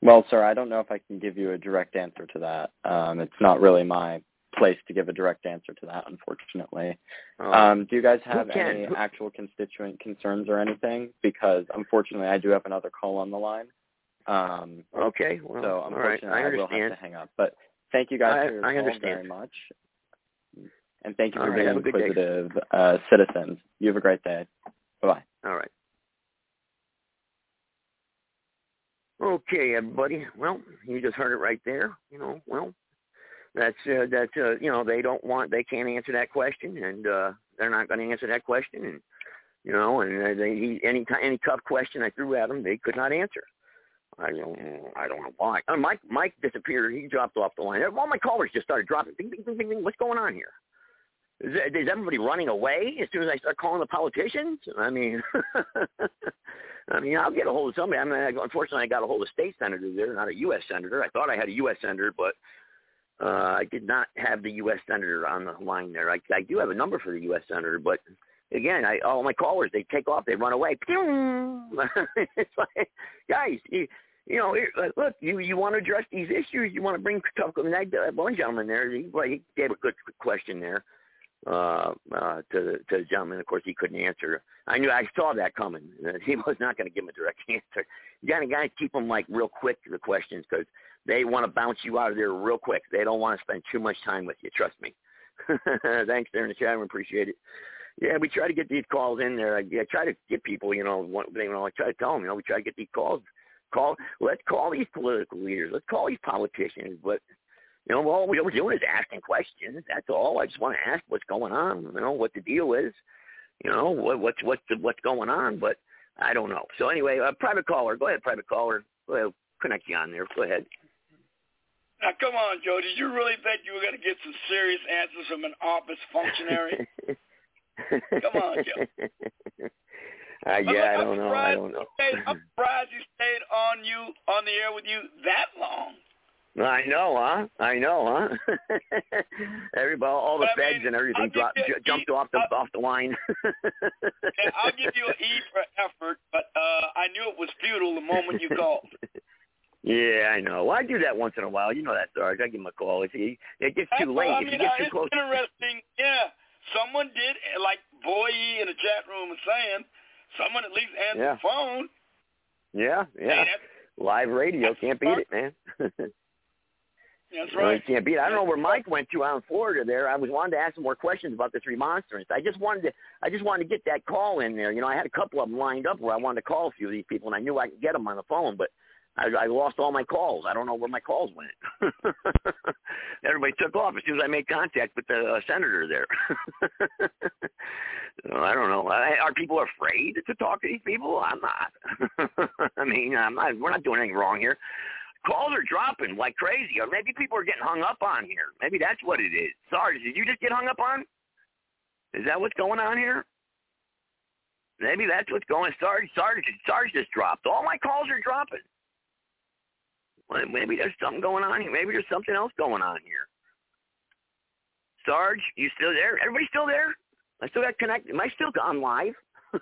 Well, sir, I don't know if I can give you a direct answer to that. Um, it's not really my place to give a direct answer to that, unfortunately. Uh, Um, do you guys have any actual constituent concerns or anything? Because unfortunately, I do have another call on the line. Um, Okay. Well, so right. unfortunately, I will have to hang up. But thank you guys I- for your I call understand. very much, and thank you All for right, being have a good day. inquisitive uh, citizens. You have a great day. Bye bye. All right. Okay, everybody. Well, you just heard it right there. You know, well, that's uh, that's uh, you know they don't want they can't answer that question, and uh, they're not going to answer that question, and you know, and uh, they any any tough question I threw at them, they could not answer. I don't I don't know why. Uh, Mike Mike disappeared. He dropped off the line. All my callers just started dropping. Ding, ding, ding, ding, ding. What's going on here? Is, is everybody running away as soon as I start calling the politicians? I mean, [laughs] I mean, I'll get a hold of somebody. I mean, I, unfortunately, I got a hold of state senators there, not a U.S. senator. I thought I had a U.S. senator, but uh, I did not have the U.S. senator on the line there. I, I do have a number for the U.S. senator, but again, I, all my callers they take off, they run away. [laughs] it's like, guys, you, you know, look, you you want to address these issues, you want to bring tough. I mean, uh, one gentleman there, he, he gave a good question there uh, uh, to to the gentleman. Of course, he couldn't answer. I knew I saw that coming. [laughs] He was not going to give him a direct [laughs] answer. You got to guys keep them like real quick to the questions because they want to bounce you out of there real quick. They don't want to spend too much time with you. Trust me. [laughs] Thanks there in the chat room. Appreciate it. Yeah, we try to get these calls in there. I, I try to get people, you know, one, you know, I try to tell them, you know, we try to get these calls. Call, let's call these political leaders. Let's call these politicians. But you know, all we're doing is asking questions. That's all. I just want to ask what's going on. You know, what the deal is. You know, what what's what's the, what's going on. But I don't know. So anyway, uh, private caller. Go ahead, private caller. Go ahead, connect you on there. Go ahead. Now, come on, Joe. Did you really think you were going to get some serious answers from an office functionary? [laughs] Come on, Joe. Uh, yeah, I I'm don't know. I don't know. stayed- I'm surprised you stayed on you on the air with you that long. I know, huh? I know, huh? [laughs] Everybody, all the But I feds mean, and everything dropped, an jumped E- off the I'll- off the line. I'll give you an E for effort, but uh, I knew it was futile the moment you called. [laughs] yeah, I know. Well, I do that once in a while. You know that, Sarge. I give him a call. If he, it gets too late. I if mean, you get uh, too close. interesting. Yeah, someone did, like Boye in the chat room was saying, someone at least answered Yeah. the phone. Yeah, yeah. Hey, Live radio can't beat it, man. [laughs] That's right. you can't beat. it. I don't know where Mike went to out in Florida. There, I was wanted to ask him more questions about this remonstrance. I just wanted to, I just wanted to get that call in there. You know, I had a couple of them lined up where I wanted to call a few of these people, and I knew I could get them on the phone, but I, I lost all my calls. I don't know where my calls went. [laughs] Everybody took off as soon as I made contact with the uh, senator there. [laughs] So, I don't know. I, are people afraid to talk to these people? I'm not. [laughs] I mean, I'm not. We're not doing anything wrong here calls are dropping like crazy, or maybe people are getting hung up on here. Maybe that's what it is. Sorry, did you just get hung up on? Is that what's going on here? Maybe that's what's going. Sarge, Sarge, Sarge just dropped. All my calls are dropping. Well, maybe there's something going on here. Maybe there's something else going on here. Sarge, you still there? Everybody still there? I still got connected. Am I still on live? [laughs]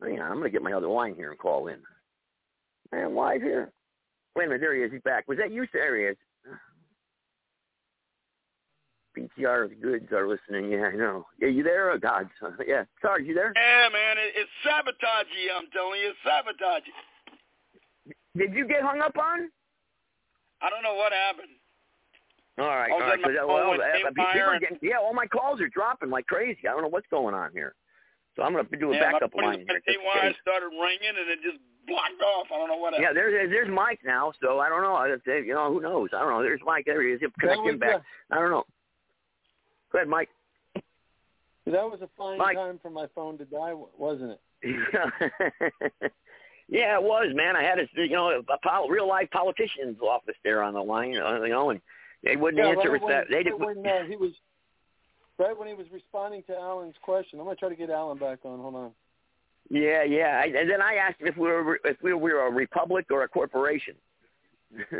Oh, Hang on, I'm gonna get my other line here and call in. Man, live here. Wait a minute, there he is. He's back. Was that you? There he is. PTR goods are listening. Yeah, I know. Yeah, you there? Oh, God. Yeah. Sarge, you there? Yeah, man, it, it's sabotagey. I'm telling you, it's sabotagey. Did you get hung up on? I don't know what happened. All right, All all right. sudden 'cause, my phone well, uh, people are getting, yeah, all my calls are dropping like crazy. I don't know what's going on here. So I'm going to do a yeah, backup my phone line here. went just in haywire, case. started ringing, and it just blocked off. I don't know what Yeah, there's there's Mike now. So I don't know. I- I- You know, who knows? I don't know. There's Mike. There he is. He'll Connect him back. I don't know. Go ahead, Mike. That was a fine Mike. time for my phone to die, wasn't it? [laughs] yeah, it was, man. I had a you know a pol- real life politician's office there on the line, uh, you know, and they wouldn't yeah, answer right us when, that. They right didn't. when uh, he was right when he was responding to Alan's question. I'm gonna try to get Alan back on. Hold on. Yeah, yeah. I, and then I asked him if we were if we were a republic or a corporation. [laughs]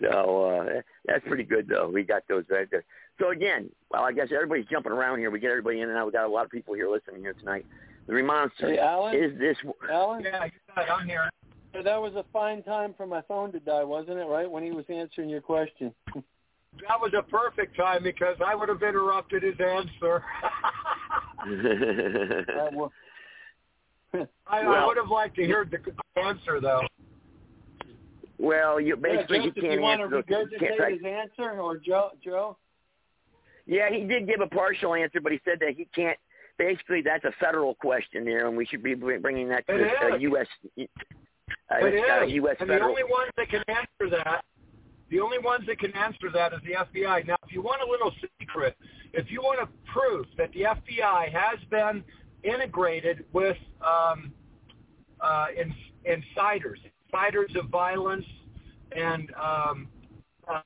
so uh, that's pretty good, though. We got those right there. So again, well, I guess everybody's jumping around here. We get everybody in and out. We got a lot of people here listening here tonight. The remonstrance Hey, Alan? is this. Alan? Yeah, I'm here. So that was a fine time for my phone to die, wasn't it? Right when he was answering your question. [laughs] That was a perfect time because I would have interrupted his answer. Uh, [laughs] well, I, I would have liked to hear the answer, though. Well, you basically yeah, he Joseph, can't you want to answer. those- can't- his answer, or Joe? Joe? Yeah, he did give a partial answer, but he said that he can't. Basically, that's a federal question there, and we should be bringing that to It the uh, is. U.S. Uh, It uh, is. U.S. and the only ones that can answer that, the only ones that can answer that is the FBI. Now, if you want a little secret, if you want to prove that the FBI has been integrated with um, uh, in, insiders, insiders of violence, and um, uh,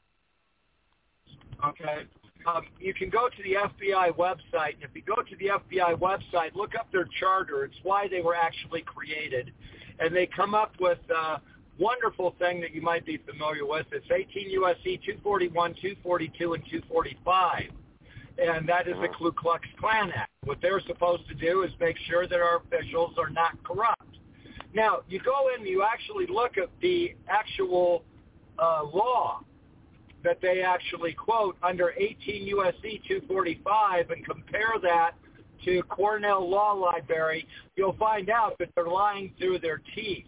okay, um, you can go to the FBI website. And if you go to the FBI website, look up their charter. It's why they were actually created, and they come up with a wonderful thing that you might be familiar with. It's 18 USC 241, 242, and 245 and that is the Ku Klux Klan Act. What they're supposed to do is make sure that our officials are not corrupt. Now, you go in, you actually look at the actual uh, law that they actually quote under 18 USC 245 and compare that to Cornell Law Library, you'll find out that they're lying through their teeth.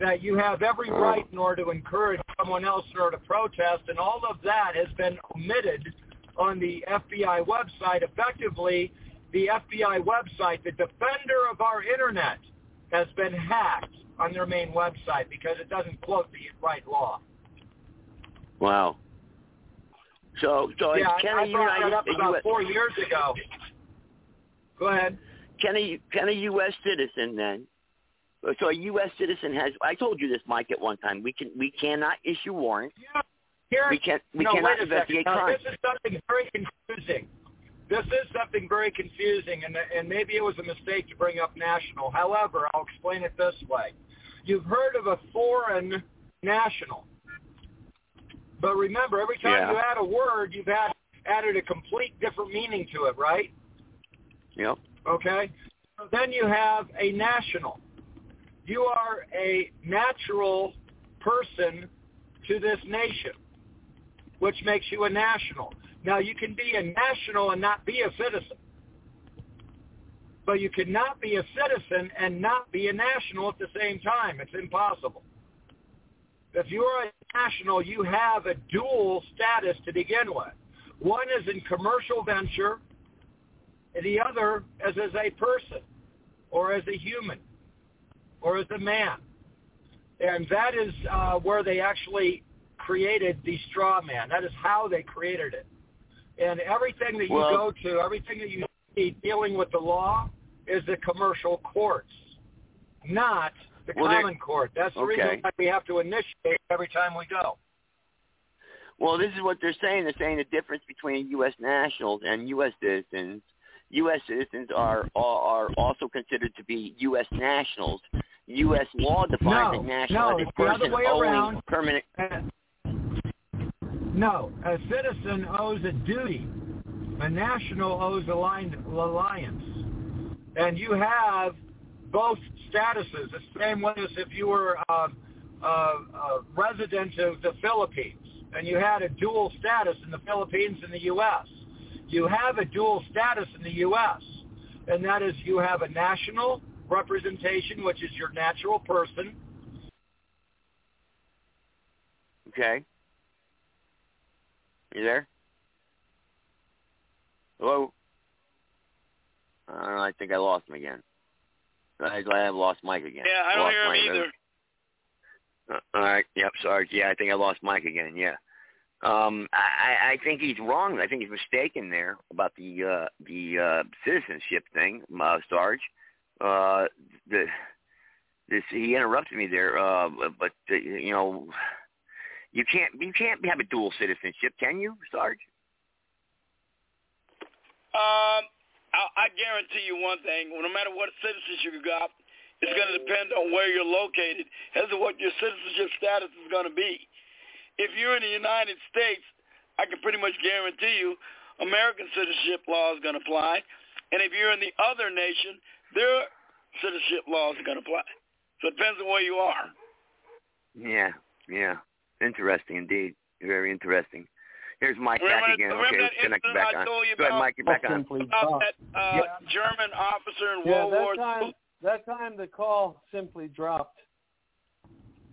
That you have every right in order to encourage someone else in order to protest, and all of that has been omitted on the FBI website. Effectively, the FBI website, the defender of our internet, has been hacked on their main website because it doesn't quote the right law. Wow. So, so yeah, can I, brought that up about US four years ago. Go ahead. Kenny, Kenny, U.S. citizen then? So a U.S. citizen has. I told you this, Mike, at one time. We can we cannot issue warrants. Yeah. Here, We can't we no, cannot wait a second. investigate Now, crimes. this is something very confusing. This is something very confusing, and, and maybe it was a mistake to bring up national. However, I'll explain it this way. You've heard of a foreign national. But remember, every time Yeah. you add a word, you've had, added a complete different meaning to it, right? Yep. Okay? So then you have a national. You are a natural person to this nation, which makes you a national. Now, you can be a national and not be a citizen. But you cannot be a citizen and not be a national at the same time. It's impossible. If you are a national, you have a dual status to begin with. One is in commercial venture, and the other is as a person, or as a human, or as a man. And that is uh, where they actually created the straw man. That is how they created it. And everything that you Well- go to, everything that you see dealing with the law is the commercial courts, not the Well, common court. That's the Okay. reason why we have to initiate every time we go. Well, this is what they're saying. They're saying the difference between U.S. nationals and U.S. citizens. U.S. citizens are are also considered to be U.S. nationals. U.S. law defines No, a national no, a it's the other person way owing around. permanent. No, a citizen owes a duty. A national owes a line, alliance. And you have both statuses, the same way as if you were uh, uh, a resident of the Philippines and you had a dual status in the Philippines and the U.S. You have a dual status in the U.S., and that is you have a national representation, which is your natural person, Okay. You there? Hello. I don't know. I think I lost him again. I, I have lost Mike again. Yeah, I don't Lost hear him Mike. either. Uh, all right. Yep. Sorry. Yeah, I think I lost Mike again. Yeah. Um, I, I think he's wrong. I think he's mistaken there about the uh, the uh, citizenship thing, uh, Sarge. Uh, the this he interrupted me there, uh, but uh, you know, you can't you can't have a dual citizenship, can you, Sarge? Um, I, I guarantee you one thing: no matter what citizenship you got, it's going to depend on where you're located as to what your citizenship status is going to be. If you're in the United States, I can pretty much guarantee you American citizenship law is going to apply, and if you're in the other nation, their citizenship laws are going to apply. So it depends on where you are. Yeah, yeah. Interesting indeed. Very interesting. Here's Mike Remember back again. Okay, let's connect you back I on. told you Go ahead. Mike. You're back on. About that uh, German officer in Yeah, World that War time, II. that time the call simply dropped.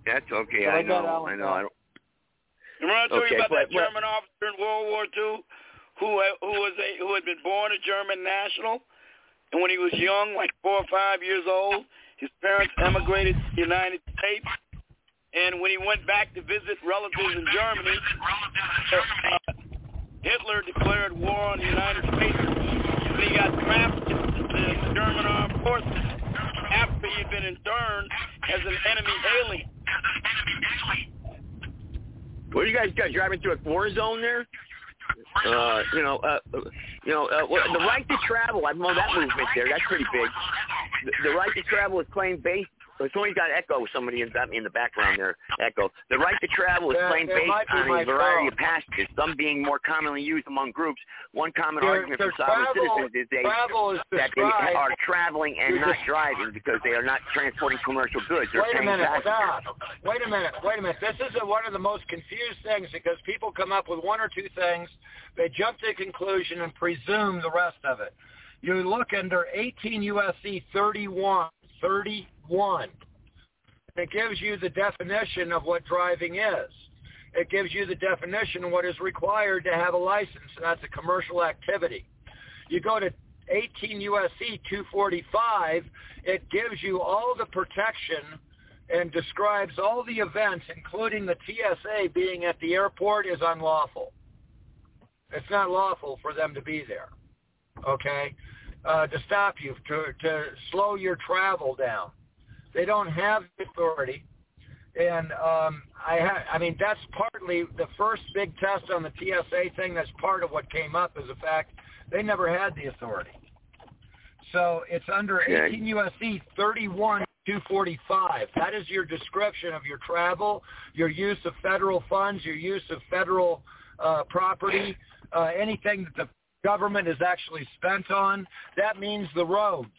That's okay. So I I know. I know. I don't. Remember I told Okay, you about but- that German officer in World War II who who was a who had been born a German national, and when he was young, like four or five years old, his parents emigrated to the United States, and when he went back to visit relatives in Germany, uh, Hitler declared war on the United States, and he got drafted into the German armed forces after he had been interned as an enemy alien. What you guys got driving through a war zone there? Uh, you know, uh, you know, uh, well, the right to travel. I know that movement there. That's pretty big. The, the right to travel is claimed based. Somebody's got echo. Somebody in, got me in the background there. Echo. The right to travel is That- claimed based on a variety phone. of passages. Some being more commonly used among groups. One common Their- argument for sovereign travel- citizens is they is that they are traveling and not just- driving because they are not transporting commercial goods. They're Wait a minute, stop. Wait a minute, wait a minute. This is a, one of the most confused things because people come up with one or two things, they jump to a conclusion and presume the rest of it. You look under 18 USC 31, 31. It gives you the definition of what driving is. It gives you the definition of what is required to have a license, and that's a commercial activity. You go to 18 USC 245, it gives you all the protection and describes all the events, including the TSA being at the airport, is unlawful. It's not lawful for them to be there, okay? Uh, to stop you, to, to slow your travel down. They don't have the authority. And um, I, ha- I mean, that's partly the first big test on the TSA thing. That's part of what came up is the fact they never had the authority. So it's under 18 USC 31 245. That is your description of your travel, your use of federal funds, your use of federal uh, property, uh, anything that the government is actually spent on. That means the roads.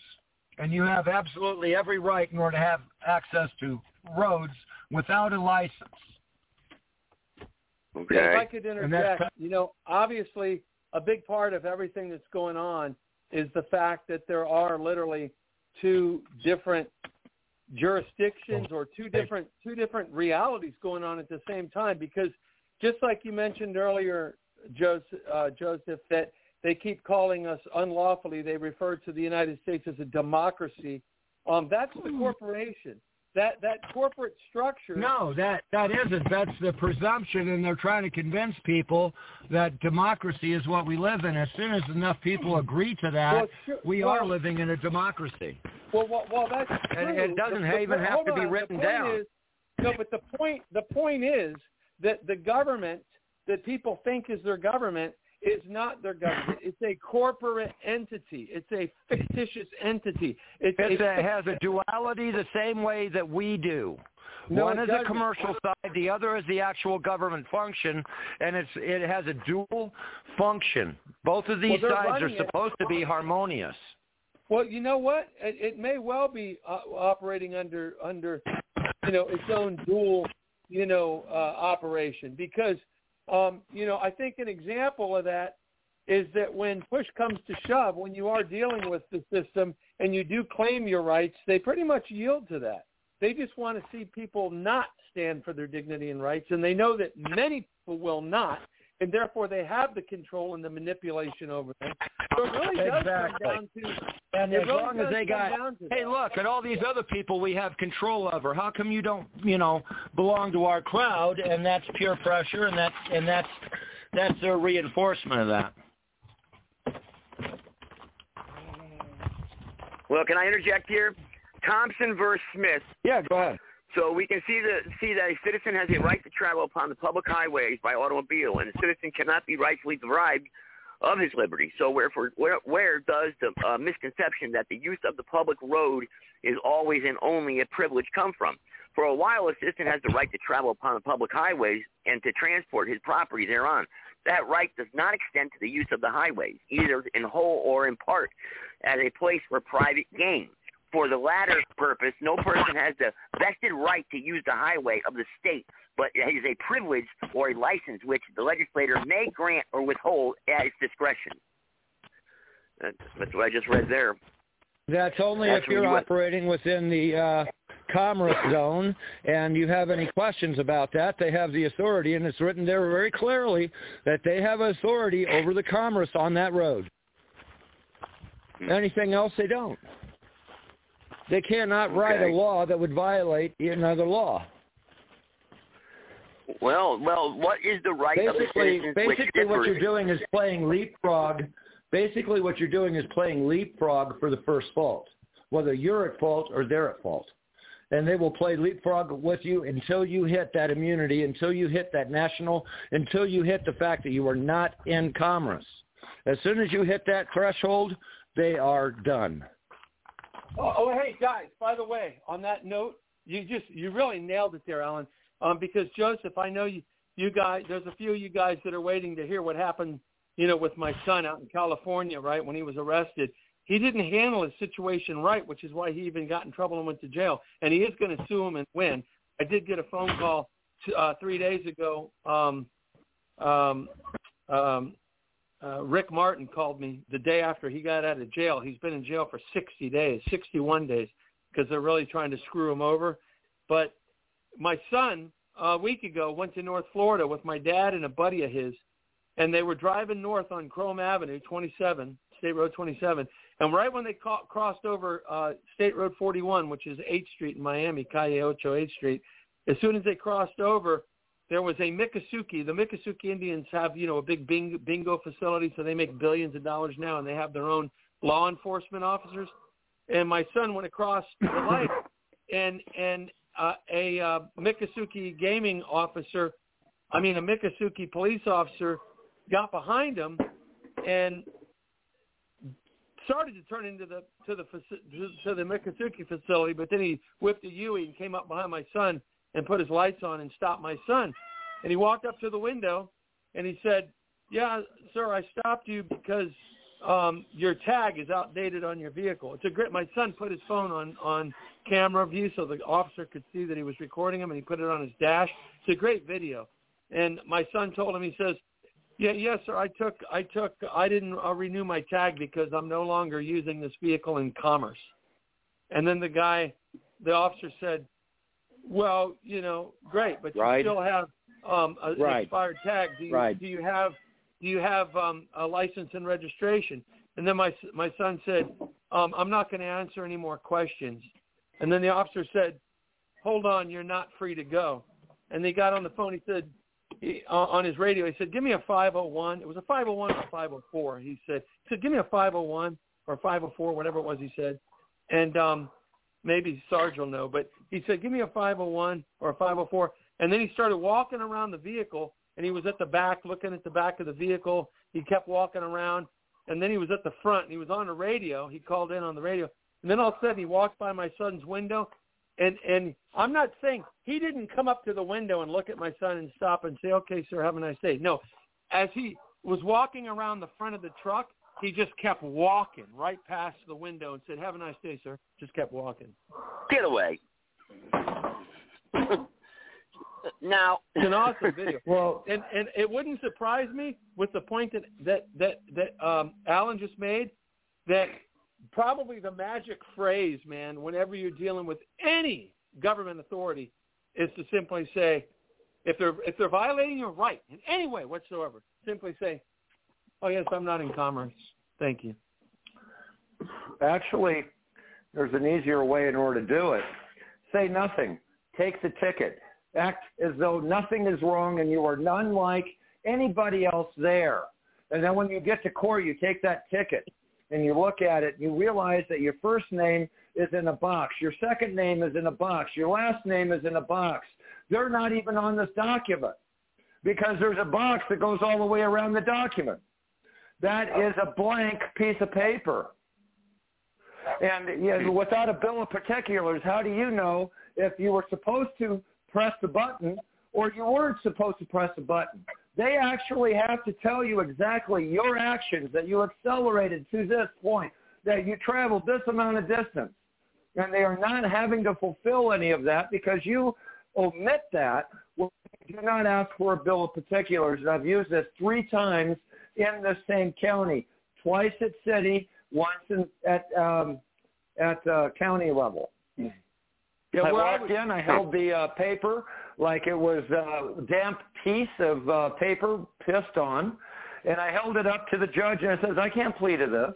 And you have absolutely every right in order to have access to roads without a license. Okay. If I could And that's interject, you know, obviously a big part of everything that's going on is the fact that there are literally two different jurisdictions or two different two different realities going on at the same time because just like you mentioned earlier Joseph, uh, Joseph that they keep calling us unlawfully they refer to the United States as a democracy um that's the corporation that that corporate structure No, that that isn't. That's the presumption, and they're trying to convince people that democracy is what we live in. As soon as enough people agree to that, Well, sure- we well- are living in a democracy. Well, well, well that's true. And it doesn't The- the- even have to be on. written down. Is, no, but the point the point is that the government that people think is their government is not their government. It's a corporate entity. It's a fictitious entity. It's It's a, it has a duality the same way that we do. No, One is a doesn't. commercial side, the other is the actual government function, and it's it has a dual function. Both of these Well, sides are running it- supposed to be harmonious. Well, you know what? It, it may well be uh, operating under under you know its own dual you know uh, operation because um, you know I think an example of that is that when push comes to shove, when you are dealing with the system and you do claim your rights, they pretty much yield to that. They just want to see people not stand for their dignity and rights, and they know that many people will not, and therefore they have the control and the manipulation over them. So it really does Exactly. come down to And as really long as they got, hey, that. look at all these other people we have control over. How come you don't, you know, belong to our crowd? And that's peer pressure, and that's and that's that's their reinforcement of that. Well, can I interject here? Thompson versus Smith. Yeah, go ahead. So we can see the see that a citizen has a right to travel upon the public highways by automobile, and a citizen cannot be rightfully deprived of his liberty. So wherefore, where where does the uh, misconception that the use of the public road is always and only a privilege come from? For a while, a citizen has the right to travel upon the public highways and to transport his property thereon. That right does not extend to the use of the highways, either in whole or in part, as a place for private gain. For the latter purpose, no person has the vested right to use the highway of the state, but it is a privilege or a license which the legislator may grant or withhold at its discretion. That's, what I just read there. That's only That's if you're you operating within the uh, commerce zone and you have any questions about that, they have the authority, and it's written there very clearly that they have authority over the commerce on that road. Anything else, they don't. They cannot write a law that would violate another law. Well, well, what is the right of the Basically, citizens which basically what you're doing is playing leapfrog. Basically, what you're doing is playing leapfrog for the first fault, whether you're at fault or they're at fault. And they will play leapfrog with you until you hit that immunity, until you hit that national, until you hit the fact that you are not in commerce. As soon as you hit that threshold, they are done. Oh, oh, hey guys! By the way, on that note, you just you really nailed it there, Alan. Um, because Joseph, I know you you guys. There's a few of you guys that are waiting to hear what happened. You know, with my son out in California, right when he was arrested. He didn't handle his situation right, which is why he even got in trouble and went to jail. And he is going to sue him and win. I did get a phone call t- uh, three days ago. Um, um, um, uh, Rick Martin called me the day after he got out of jail. He's been in jail for 60 days, 61 days, because they're really trying to screw him over. But my son, a week ago, went to North Florida with my dad and a buddy of his, and they were driving north on Krome Avenue, 27, State Road 27. And right when they ca- crossed over uh, State Road 41, which is 8th Street in Miami, Calle Ocho 8th Street, as soon as they crossed over, there was a Miccosukee. The Miccosukee Indians have, you know, a big bing- bingo facility, so they make billions of dollars now, and they have their own law enforcement officers. And my son went across the [laughs] light, and and uh, a uh, Miccosukee gaming officer, I mean a Miccosukee police officer, got behind him and started to turn into the to the to the Miccosukee facility, but then he whipped a Yui and came up behind my son and put his lights on and stopped my son. And he walked up to the window and he said, "Yeah, sir, I stopped you because um, your tag is outdated on your vehicle." It's a great. My son put his phone on on camera view so the officer could see that he was recording him, and he put it on his dash. It's a great video. And my son told him, he says, yeah, yes, sir. I took, I took, I didn't uh, renew my tag because I'm no longer using this vehicle in commerce. And then the guy the officer said, "Well, you know, great, but you still have um, a, Right. expired tag. Do you, Right. do you have do you have um, a license and registration?" And then my s- my son said, um, "I'm not going to answer any more questions." And then the officer said, "Hold on, you're not free to go." And they got on the phone. He said, he, uh, on his radio, he said, "Give me a 501." It was a 501 or a 504. He said, he said, "Give me a 501 or a 504, whatever it was." He said, and um, maybe Sarge will know, but he said, "Give me a 501 or a 504." And then he started walking around the vehicle, and he was at the back, looking at the back of the vehicle. He kept walking around, and then he was at the front, and he was on the radio. He called in on the radio, and then all of a sudden he walked by my son's window, and and I'm not saying he didn't come up to the window and look at my son and stop and say, "Okay, sir, have a nice day." No, as he was walking around the front of the truck, he just kept walking right past the window and said, "Have a nice day, sir." Just kept walking. Get away. now, It's an awesome video. [laughs] well, and and it wouldn't surprise me with the point that that that that um, Alan just made that probably the magic phrase, man, whenever you're dealing with any government authority, is to simply say, if they're if they're violating your right in any way whatsoever, simply say, "Oh yes, I'm not in commerce. Thank you." Actually, there's an easier way in order to do it. Say nothing. Take the ticket. Act as though nothing is wrong and you are none like anybody else there. And then when you get to court, you take that ticket and you look at it. and You realize that your first name is in a box. Your second name is in a box. Your last name is in a box. They're not even on this document because there's a box that goes all the way around the document. That oh. is a blank piece of paper. And you know, hmm. without a bill of particulars, how do you know if you were supposed to press the button or you weren't supposed to press the button? They actually have to tell you exactly your actions, that you accelerated to this point, that you traveled this amount of distance. And they are not having to fulfill any of that because you omit that. Well, do not ask for a bill of particulars. And I've used this three times in the same county, twice at city, once in, at um, at uh, county level. Yeah, I walked in. I held the uh, paper like it was a damp piece of uh, paper pissed on, and I held it up to the judge and I says, "I can't plead to this.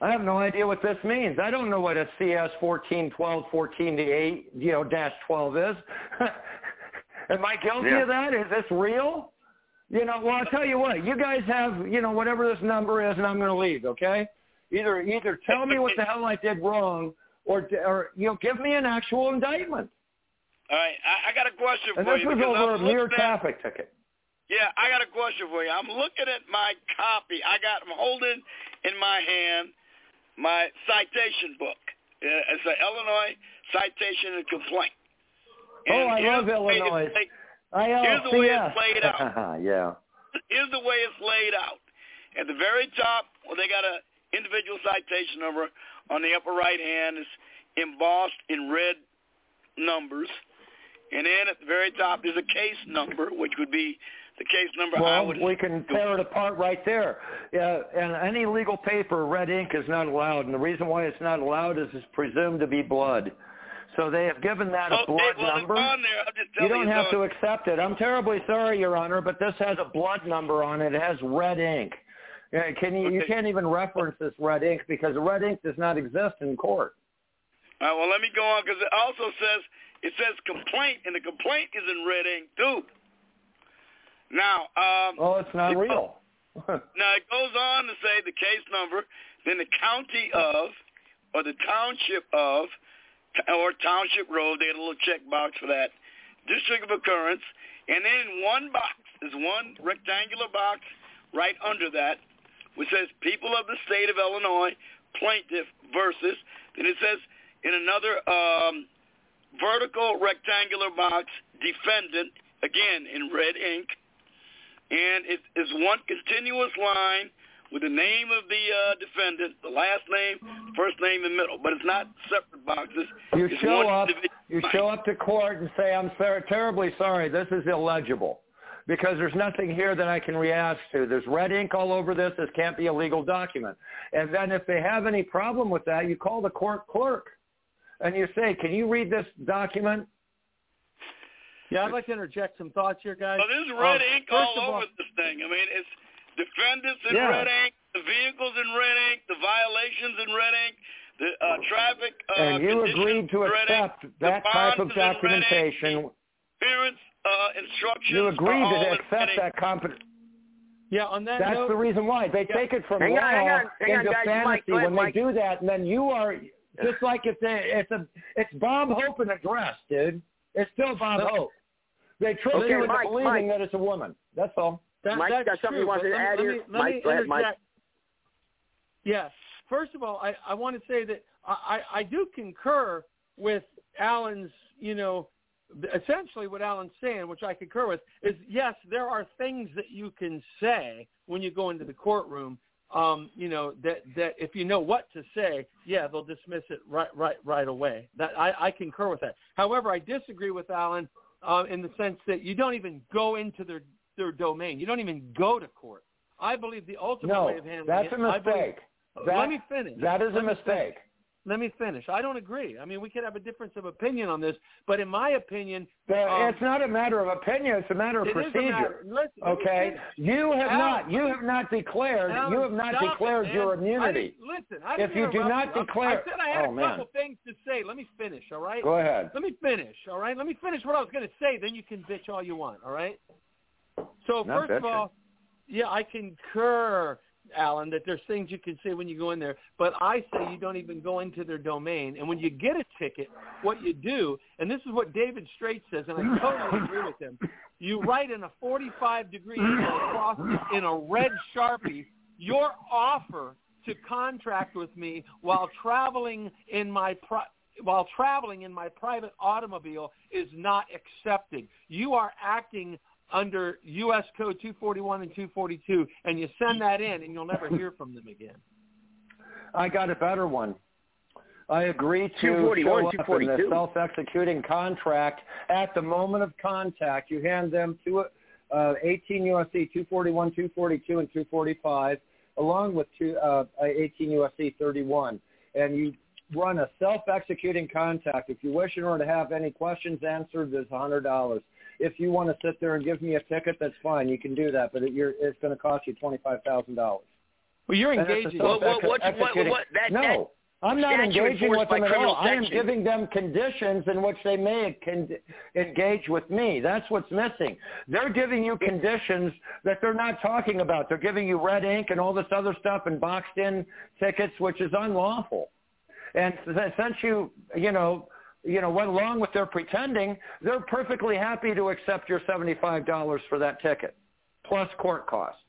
I have no idea what this means. I don't know what a CS fourteen twelve fourteen to eight you know dash twelve is. [laughs] Am I guilty Yeah. of that? Is this real? You know, well, I'll tell you what. You guys have, you know, whatever this number is, and I'm going to leave. Okay? Either either tell me what the hell I did wrong, or or you know, give me an actual indictment. All right, I, I got a question And for this you. was because over a mere at- traffic ticket. Yeah, I got a question for you. I'm looking at my copy. I got. I'm holding in my hand my citation book. Uh, It's an Illinois citation and complaint. Oh, And I here's love way Illinois. laid- ILCS. Here's the way it's laid [laughs] out. yeah. Here's the way it's laid out. At the very top, well, they got a individual citation number on the upper right hand. It's embossed in red numbers. And then at the very top is a case number, which would be the case number I Well, would we can tear it apart right there. Uh, and any legal paper, red ink is not allowed. And the reason why it's not allowed is it's presumed to be blood. So they have given that a Okay, blood well, number. on there. I'm just You don't have to accept it. I'm terribly sorry, Your Honor, but this has a blood number on it. It has red ink. Can you? You can't even reference this red ink because red ink does not exist in court. All right, well, let me go on because it also says it says complaint, and the complaint is in red ink too. Now, um, Oh, it's not real. now it goes on to say the case number, then the county of, or the township of, or township road. They had a little check box for that. District of occurrence, and then one box, there's one rectangular box right under that, which says people of the state of Illinois, plaintiff versus. Then it says in another um, vertical rectangular box, defendant, again in red ink, and it is one continuous line with the name of the uh, defendant, the last name, first name, and middle. But it's not separate boxes. You It's show up. You line. show up to court and say, "I'm ter- terribly sorry. This is illegible." Because there's nothing here that I can react to. There's red ink all over this. This can't be a legal document. And then if they have any problem with that, you call the court clerk. and you say, "Can you read this document?" Yeah, I'd like to interject some thoughts here, guys. Well, there's red Um, ink all of all- over this thing. I mean, it's defendants in Yeah. red ink, the vehicles in red ink, the violations in red ink, the uh, traffic uh, and you agreed to in red ink, accept that type of bonds is in red ink, documentation. Appearance uh, instructions. You agreed to accept that competent. Yeah, on that That's note, the reason why they take it from Hang law on, hang on, hang into guys. fantasy Mike, go ahead, when they do that, and then you are just like it's a it's a it's Bob Hope in a dress, dude. It's still Bob Hope. They trick Okay, you into Mike, believing Mike. that it's a woman. That's all. That, Mike, that's got something true, you wanted to me- add let here? Mike, me go ahead, Mike. Yes. First of all, I, I want to say that I, I I do concur with Alan's, you know, essentially what Alan's saying, which I concur with, is yes, there are things that you can say when you go into the courtroom. Um, you know that that if you know what to say, yeah, they'll dismiss it right right right away. That I, I concur with that. However, I disagree with Alan uh, in the sense that you don't even go into their their domain. You don't even go to court. I believe the ultimate No, way of handling that's it. a I believe- mistake. That- let me finish. That is a Let me mistake. finish. Let me finish. I don't agree. I mean, we could have a difference of opinion on this, but in my opinion, The- um, it's not a matter of opinion; it's a matter of a procedure. matter- listen, okay, you have Alan, not you have not declared Alan, you have not stop it, declared your immunity. didn't- listen, I If you do not. I- declare- I said I had Oh, a man. couple things to say. Let me finish, all right? Go ahead. Let me finish, all right? Let me finish what I was going to say. Then you can bitch all you want, all right? So Not first of all, yeah, I concur, Alan, that there's things you can say when you go in there, but I say you don't even go into their domain. And when you get a ticket, what you do, and this is what David Straight says, and I totally [laughs] agree with him. You write in a 45 degree across in a red sharpie your offer to contract with me while traveling in my pri- while traveling in my private automobile is not accepted. You are acting under U.S. Code 241 and 242, and you send that in, and you'll never hear from them again. [laughs] I got a better one. I agree to 241, show up in the self-executing contract at the moment of contact. You hand them to uh, 18 U.S.C. 241, 242, and 245, along with two, uh, 18 U.S.C. 31, and you run a self-executing contact. If you wish, in order to have any questions answered, there's $100. If you want to sit there and give me a ticket, that's fine. You can do that, but it, you're, it's going to cost you $25,000. Well, you're And it's a engaging. Well, what- what- what- what- that- no, that I'm not engaging with them at criminal all. I am giving them conditions in which they may con- engage with me. That's what's missing. They're giving you conditions that they're not talking about. They're giving you red ink and all this other stuff and boxed in tickets, which is unlawful. And since you, you know, you know, went along with their pretending, they're perfectly happy to accept your $75 for that ticket, plus court costs.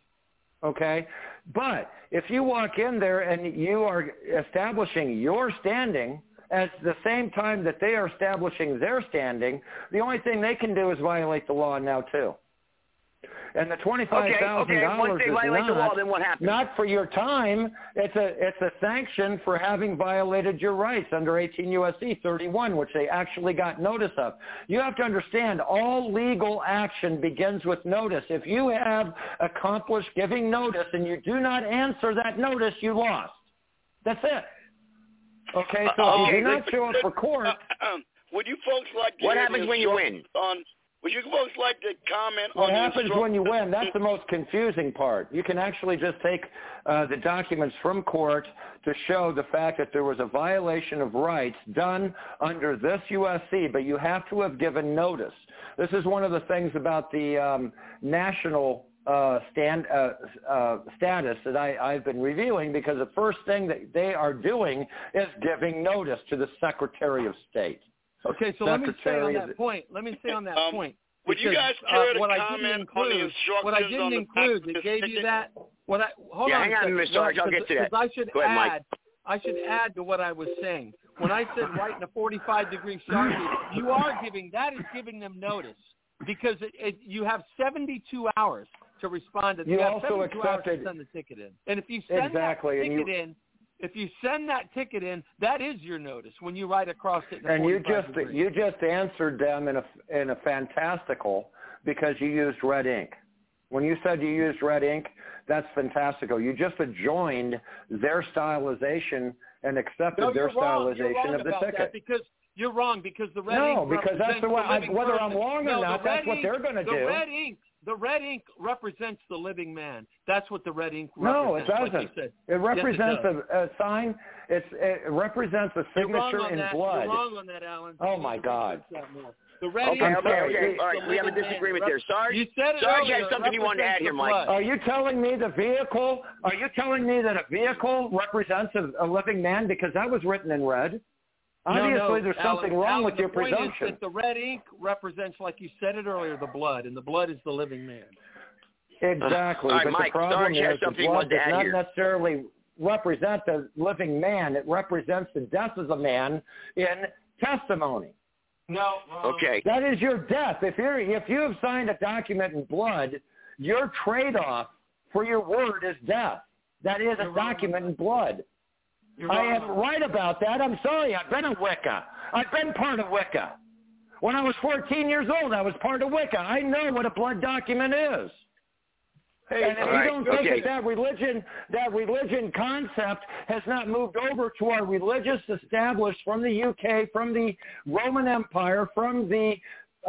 Okay? But if you walk in there and you are establishing your standing at the same time that they are establishing their standing, the only thing they can do is violate the law now too. And the twenty-five thousand okay, once dollars is violate not, the law, then what happens? not for your time. It's a it's a sanction for having violated your rights under 18 U.S.C. 31, which they actually got notice of. You have to understand, all legal action begins with notice. If you have accomplished giving notice and you do not answer that notice, you lost. That's it. Okay, so if you do not show up for court, Um, [clears throat] would you folks like to What hear happens when you win? On, would you folks like to comment What on the happens when you win? That's the most confusing part. You can actually just take uh, the documents from court to show the fact that there was a violation of rights done under this USC, but you have to have given notice. This is one of the things about the um, national uh, stand uh, uh, status that I, I've been reviewing because the first thing that they are doing is giving notice to the Secretary of State. Okay, so let me say on that point. Let me say on that Um, point. would you guys care uh, to what I comment didn't on the include, what I didn't on the include that the gave you that. What I hold Yeah, on. hang on, Mr. Sarge, I'll get to that. Because I should Go ahead, add. Mike. I should add to what I was saying. When I said right in a 45 degree sharpie, you are giving that is giving them notice because it, it, you have 72 hours to respond to. You have also 72 hours to accepted- send the ticket in, and if you send Exactly, that and ticket you- in, if you send that ticket in, that is your notice when you write across it. And you just degree. you just answered them in a in a fantastical because you used red ink. When you said you used red ink, that's fantastical. You just adjoined their stylization and accepted No, their wrong. Stylization of the ticket. because you're wrong because the red No, ink No, because that's the way I- whether I'm wrong or No, not, that's red what they're gonna the do. red ink, the red ink represents the living man. That's what the red ink represents. No, it represents. like you doesn't. said. It represents does. a, a sign. It's it represents a You're wrong signature on in that. blood. You're wrong on that, Alan. Oh my God. research that more. The red Okay, ink okay, okay. All right, we have a living man. disagreement Rep- there. Sarge, You said it Sarge earlier. has something you wanted to add here, represents Mike. Are you telling me the vehicle? Are you telling me that a vehicle represents a, a living man because that was written in red? Obviously, no, no, there's Alan, something wrong Alan, with your point is presumption. that the red ink represents, like you said it earlier, the blood, and the blood is the living man. Exactly. All right, but Mike, the problem is the blood does not here. necessarily represent the living man. It represents the death of the man in testimony. No. Um, okay. That is your death. If you're if you have signed a document in blood, your trade-off for your word is death. That is a document in blood. I am right about that. I'm sorry. I've been a Wicca. I've been part of Wicca. When I was 14 years old, I was part of Wicca. I know what a blood document is. Hey, and if you right, don't think okay. that that religion, that religion concept has not moved over to our religious established from the UK, from the Roman Empire, from the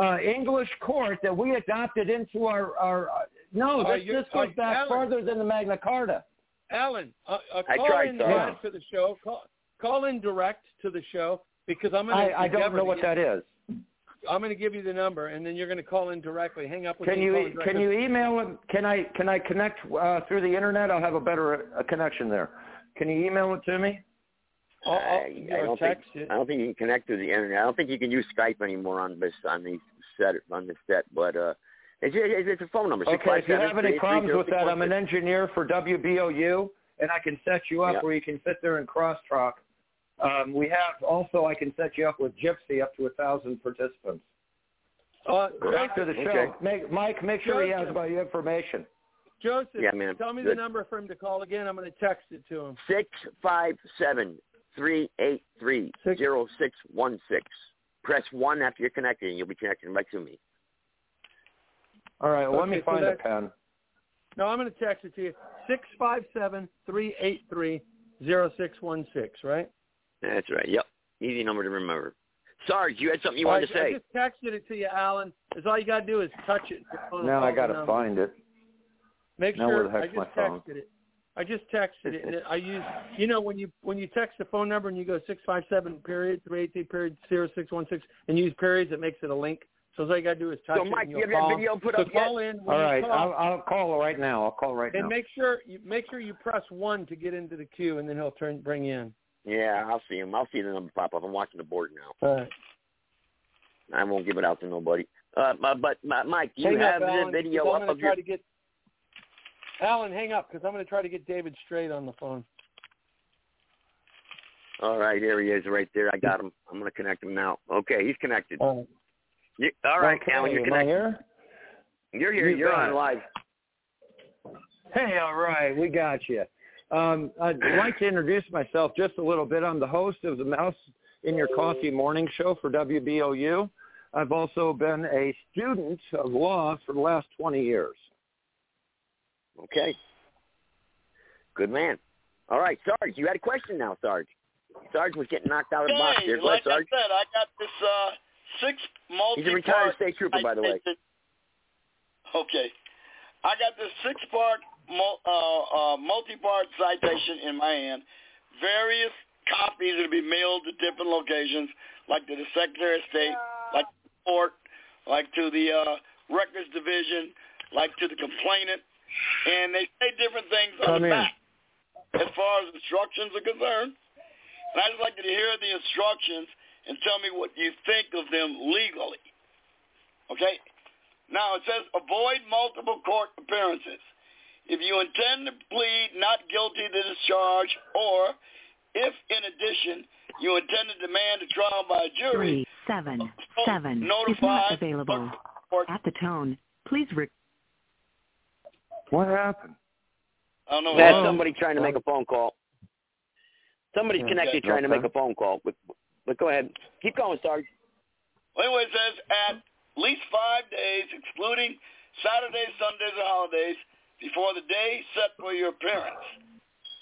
uh, English court that we adopted into our, our uh, no, this, you- this goes back Alan- farther than the Magna Carta. Alan, uh, uh, call tried, in Sarge. direct to the show. Call, call in direct to the show because I'm going to. I, I don't know what that is. I'm going to give you the number, and then you're going to call in directly. Hang up with Can me. and call you can you email it? Can I can I connect uh, through the internet? I'll have a better uh, connection there. Can you email it to me? I'll, I'll, I, I don't think it. I don't think you can connect through the internet. I don't think you can use Skype anymore on this on the set on this set. But uh, it's it's, it's a phone number. Okay, if you have any problems with that, I'm an engineer for WBOU, and I can set you up Yeah. where you can sit there and crosstalk. Um, we have also I can set you up with Jitsi up to a thousand participants. Uh, After the show, Okay. make, Mike, make sure he has Joseph. my information. Joseph, Yeah, man. tell me Good. the number for him to call again. I'm going to text it to him. Six five seven three eight three zero six one six. Press one after you're connected, and you'll be connected right to me. All right, well, let me Okay, so find a pen. No, I'm going to text it to you. Six five seven three eight three zero six one six. Right? That's right. Yep. Easy number to remember. Sarge, you had something you wanted right, to say. I just texted it to you, Alan. Is all you got to do is touch it. Now I got to find it. Make Now sure where the I just my phone? texted it. I just texted it, and it, I use you know when you when you text the phone number and you go six five seven period three eight three period zero six one six and use periods, it makes it a link. So all you got to do is touch So, it. Mike, and you you'll have that video put so up yet? call in. All right, call, I'll, I'll call right now. I'll call right and now. And make sure you make sure you press one to get into the queue, and then he'll turn bring you in. Yeah, I'll see him. I'll see the number pop up. I'm watching the board now. All right. I won't give it out to nobody. Uh, but, but Mike, do you hang have up, the Alan, video 'cause I'm up gonna of try your? to get Alan, hang up because I'm going to try to get David Straight on the phone. All right, here he is, right there. I got him. I'm going to connect him now. Okay, he's connected. All right. You, all right, okay, Alan, you're connected. here? You're here. You You're bet. on live. Hey, all right, we got you. Um, I'd like to introduce myself just a little bit. I'm the host of the Mouse in Your Coffee morning show for WBOU. I've also been a student of law for the last 20 years. Okay. Good man. All right, Sarge, you had a question now, Sarge. Sarge was getting knocked out of the box Hey, here. Go ahead, like I Sarge. said, I got this uh, six multi. He's a retired state trooper, by the way. [laughs] Okay, I got this six-part, uh, uh, multi-part citation in my hand. Various copies are to be mailed to different locations, like to the Secretary of State, like to the court, like to the uh, Records Division, like to the complainant, and they say different things on Come the in. back as far as instructions are concerned. And I'd just like you to hear the instructions and tell me what you think of them legally. Okay? Now, it says avoid multiple court appearances. If you intend to plead not guilty to this charge, or if, in addition, you intend to demand a trial by a jury, Three seven seven is notify not available. court. At the tone, please re- What happened? I don't know. That's somebody trying to make a phone call. Somebody's Okay. connected trying to make a phone call. But, but go ahead. Keep going, Sarge. Well, anyway, it says at least five days, excluding Saturdays, Sundays, or holidays, before the day set for your appearance.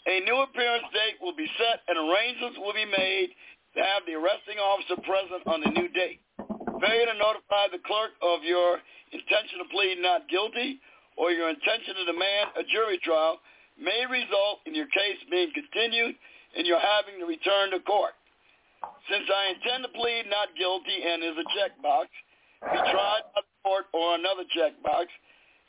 A new appearance date will be set and arrangements will be made to have the arresting officer present on the new date. Failure to notify the clerk of your intention to plead not guilty or your intention to demand a jury trial may result in your case being continued and your having to return to court. Since I intend to plead not guilty and is a checkbox, be tried by the court or another checkbox,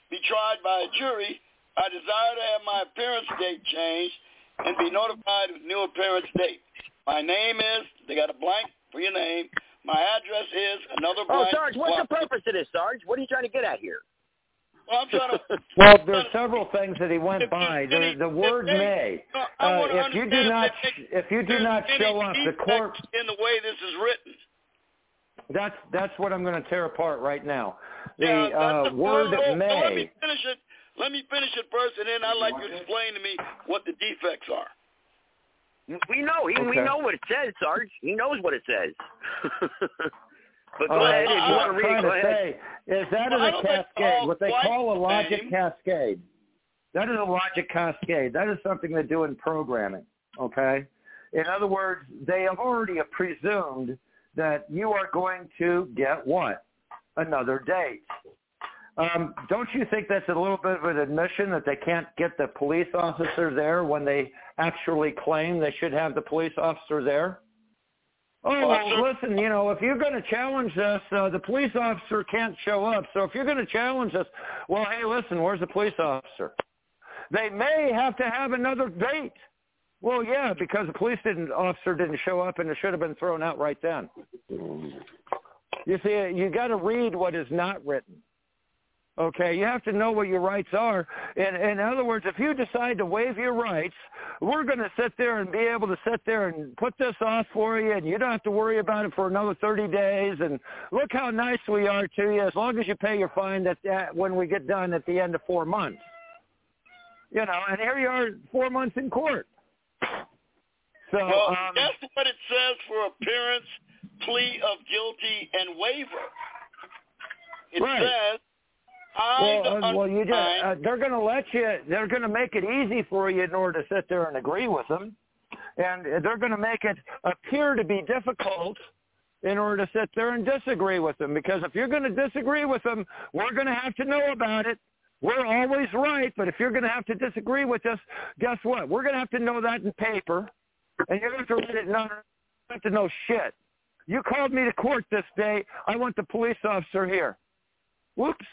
be tried by a jury, I desire to have my appearance date changed and be notified of new appearance date. My name is, they got a blank for your name. My address is another oh, blank. Oh. Sarge, what's the purpose of this, Sarge? What are you trying to get at here? Well, I'm trying to. [laughs] Well, there's several things that he went by. The, the word may. I Uh, if you do not, that if you do not show up, the court. in the way this is written. That's that's what I'm going to tear apart right now. The Yeah, uh, the- word well, well, Let me may. finish it. Let me finish it first, and then I'd like you to explain to me what the defects are. We know. He, We know what it says, Sarge. He knows what it says. [laughs] but go All right, ahead. If you what want I'm to read, trying go to ahead. say is that Well, is I a cascade, what they call a logic name- cascade. That is a logic cascade. That is something they do in programming. Okay. In other words, they have already presumed that you are going to get what another date. Um, don't you think that's a little bit of an admission that they can't get the police officer there when they actually claim they should have the police officer there? Oh, well, listen, you know, if you're going to challenge us, uh, the police officer can't show up. So if you're going to challenge us, well, hey, listen, where's the police officer? They may have to have another date. Well, yeah, because the police didn't officer didn't show up, and it should have been thrown out right then. You see, you got to read what is not written. Okay, you have to know what your rights are. And in other words, if you decide to waive your rights, we're going to sit there and be able to sit there and put this off for you, and you don't have to worry about it for another 30 days. And look how nice we are to you, as long as you pay your fine at that when we get done at the end of four months. You know, and here you are, four months in court. So, well, um, that's what it says for appearance, plea of guilty, and waiver. It Right. says, I well, uh, well, you just, uh, they're going to let you. They're going to make it easy for you in order to sit there and agree with them, and they're going to make it appear to be difficult in order to sit there and disagree with them. Because if you're going to disagree with them, we're going to have to know about it. We're always right, but if you're going to have to disagree with us, guess what? We're going to have to know that in paper, and you're going to have to read it. None have to know shit. You called me to court this day. I want the police officer here. Whoops.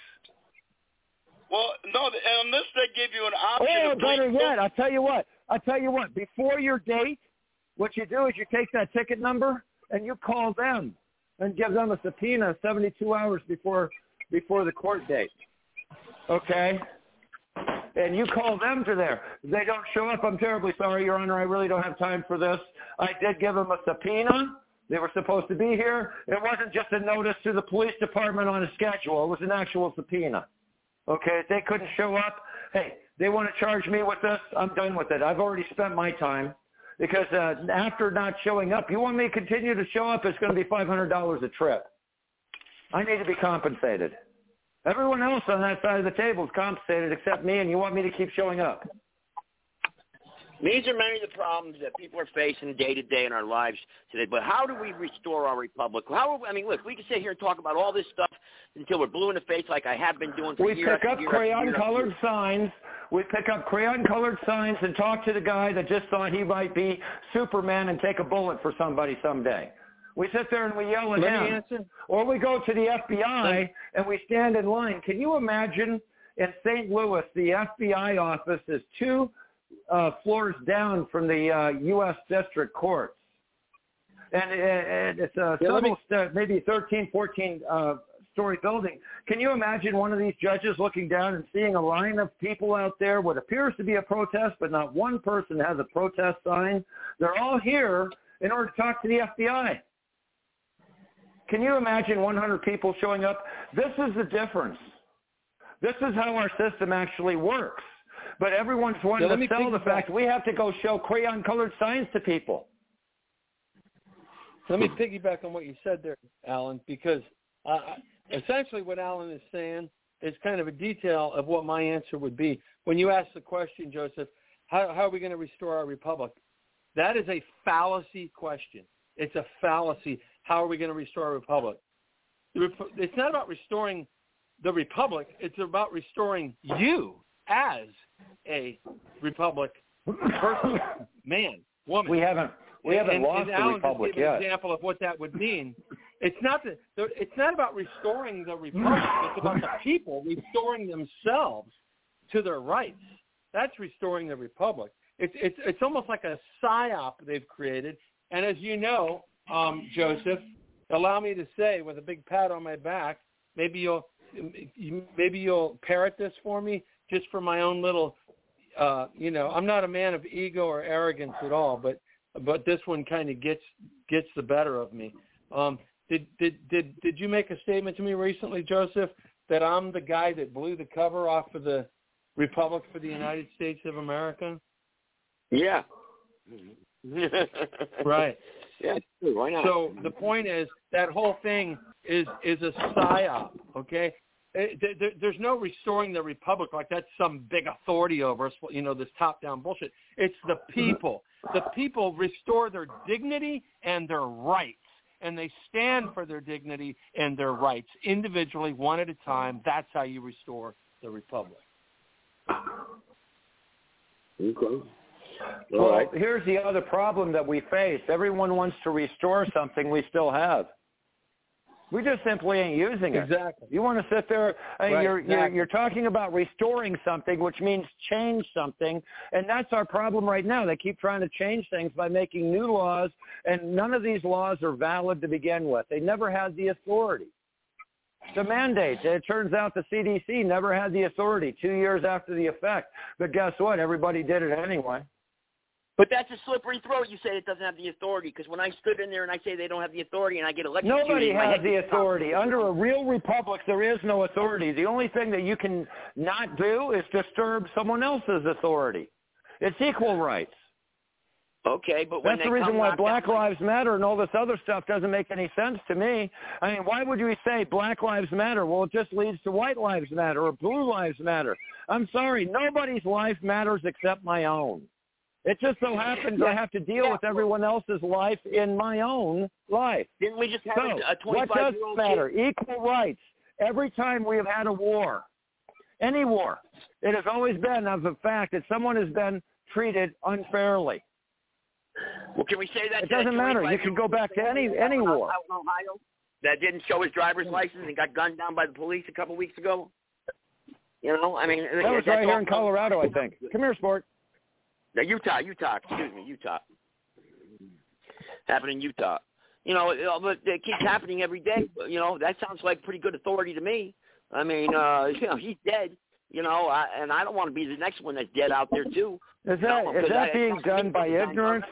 Well, no, unless they give you an option. Oh, better yet, I'll tell you what. I'll tell you what. Before your date, what you do is you take that ticket number and you call them and give them a subpoena 72 hours before before the court date. Okay? And you call them to there. They don't show up, I'm terribly sorry, Your Honor. I really don't have time for this. I did give them a subpoena. They were supposed to be here. It wasn't just a notice to the police department on a schedule. It was an actual subpoena. Okay, if they couldn't show up, hey, they want to charge me with this, I'm done with it. I've already spent my time because uh, after not showing up, you want me to continue to show up, it's going to be $500 a trip. I need to be compensated. Everyone else on that side of the table is compensated except me, and you want me to keep showing up. These are many of the problems that people are facing day to day in our lives today. But how do we restore our republic? How? I mean, look, we can sit here and talk about all this stuff until we're blue in the face, like I have been doing for years We year pick up year after year crayon-colored year. signs. We pick up crayon-colored signs and talk to the guy that just thought he might be Superman and take a bullet for somebody someday. We sit there and we yell at Let him. Or we go to the FBI and we stand in line. Can you imagine in St. Louis, the FBI office is two uh, floors down from the uh, U.S. District Courts. And, and it's a Yeah, me- several, st- maybe 13, 14 uh, story building. Can you imagine one of these judges looking down and seeing a line of people out there, what appears to be a protest, but not one person has a protest sign? They're all here in order to talk to the FBI. Can you imagine 100 people showing up? This is the difference. This is how our system actually works. But everyone's wanting let to sell the fact we have to go show crayon-colored signs to people. Let me piggyback on what you said there, Alan, because uh, essentially what Alan is saying is kind of a detail of what my answer would be. When you ask the question, Joseph, how, how are we going to restore our republic? That is a fallacy question. It's a fallacy. How are we going to restore our republic? It's not about restoring the republic. It's about restoring you as a republic person, [coughs] man, woman. We haven't we haven't and, lost and the Alan republic yet. An example of what that would mean. It's not that it's not about restoring the republic. It's about the [coughs] people restoring themselves to their rights. That's restoring the republic. It's it's it's almost like a psyop they've created. And as you know, um, Joseph, allow me to say with a big pat on my back, maybe you'll maybe you'll parrot this for me just for my own little uh you know i'm not a man of ego or arrogance at all but but this one kind of gets gets the better of me um did did did did you make a statement to me recently joseph that i'm the guy that blew the cover off of the republic for the united states of america Yeah. [laughs] [laughs] right Yeah, why not? so the point is that whole thing is is a psyop. Okay, Eh, there- there- there's no restoring the republic like that's some big authority over us. You know this top down bullshit. It's the people. The people restore their dignity and their rights, and they stand for their dignity and their rights individually, one at a time. That's how you restore the republic. Okay. Well, here's the other problem that we face. Everyone wants to restore something we still have. We just simply ain't using it. Exactly. You want to sit there, uh, Right, you're, you're, you're talking about restoring something, which means change something, and that's our problem right now. They keep trying to change things by making new laws, and none of these laws are valid to begin with. They never had the authority. The mandate, it turns out the CDC never had the authority two years after the effect. But guess what? Everybody did it anyway. But that's a slippery throat. You say it doesn't have the authority because when I stood in there and I say they don't have the authority and I get elected, Nobody has the authority. Under a real republic, there is no authority. The only thing that you can not do is disturb someone else's authority. It's equal rights. Okay, but when That's they the reason why Black Lives Matter and all this other stuff doesn't make any sense to me. I mean, why would you say Black Lives Matter? Well, it just leads to White Lives Matter or Blue Lives Matter. I'm sorry, nobody's life matters except my own. It just so happens I have to deal with everyone else's life in my own life. Didn't we just have So, a, a what 25 does matter? kid? Equal rights. Every time we have had a war, any war, it has always been of the fact that someone has been treated unfairly. Well, can we say that? It doesn't matter. You can go back to any any war. out in Ohio that didn't show his driver's hmm. license and got gunned down by the police a couple weeks ago. You know, I mean, That was right here in Colorado, I think. Come here, sport. No, Utah, Utah, excuse me, Utah. Happened in Utah. You know, but it keeps happening every day. You know, that sounds like pretty good authority to me. I mean, uh, [laughs] you know, he's dead. You know, I, and I don't want to be the next one that's dead out there too. Is that No, is that I- being it's done by ignorance?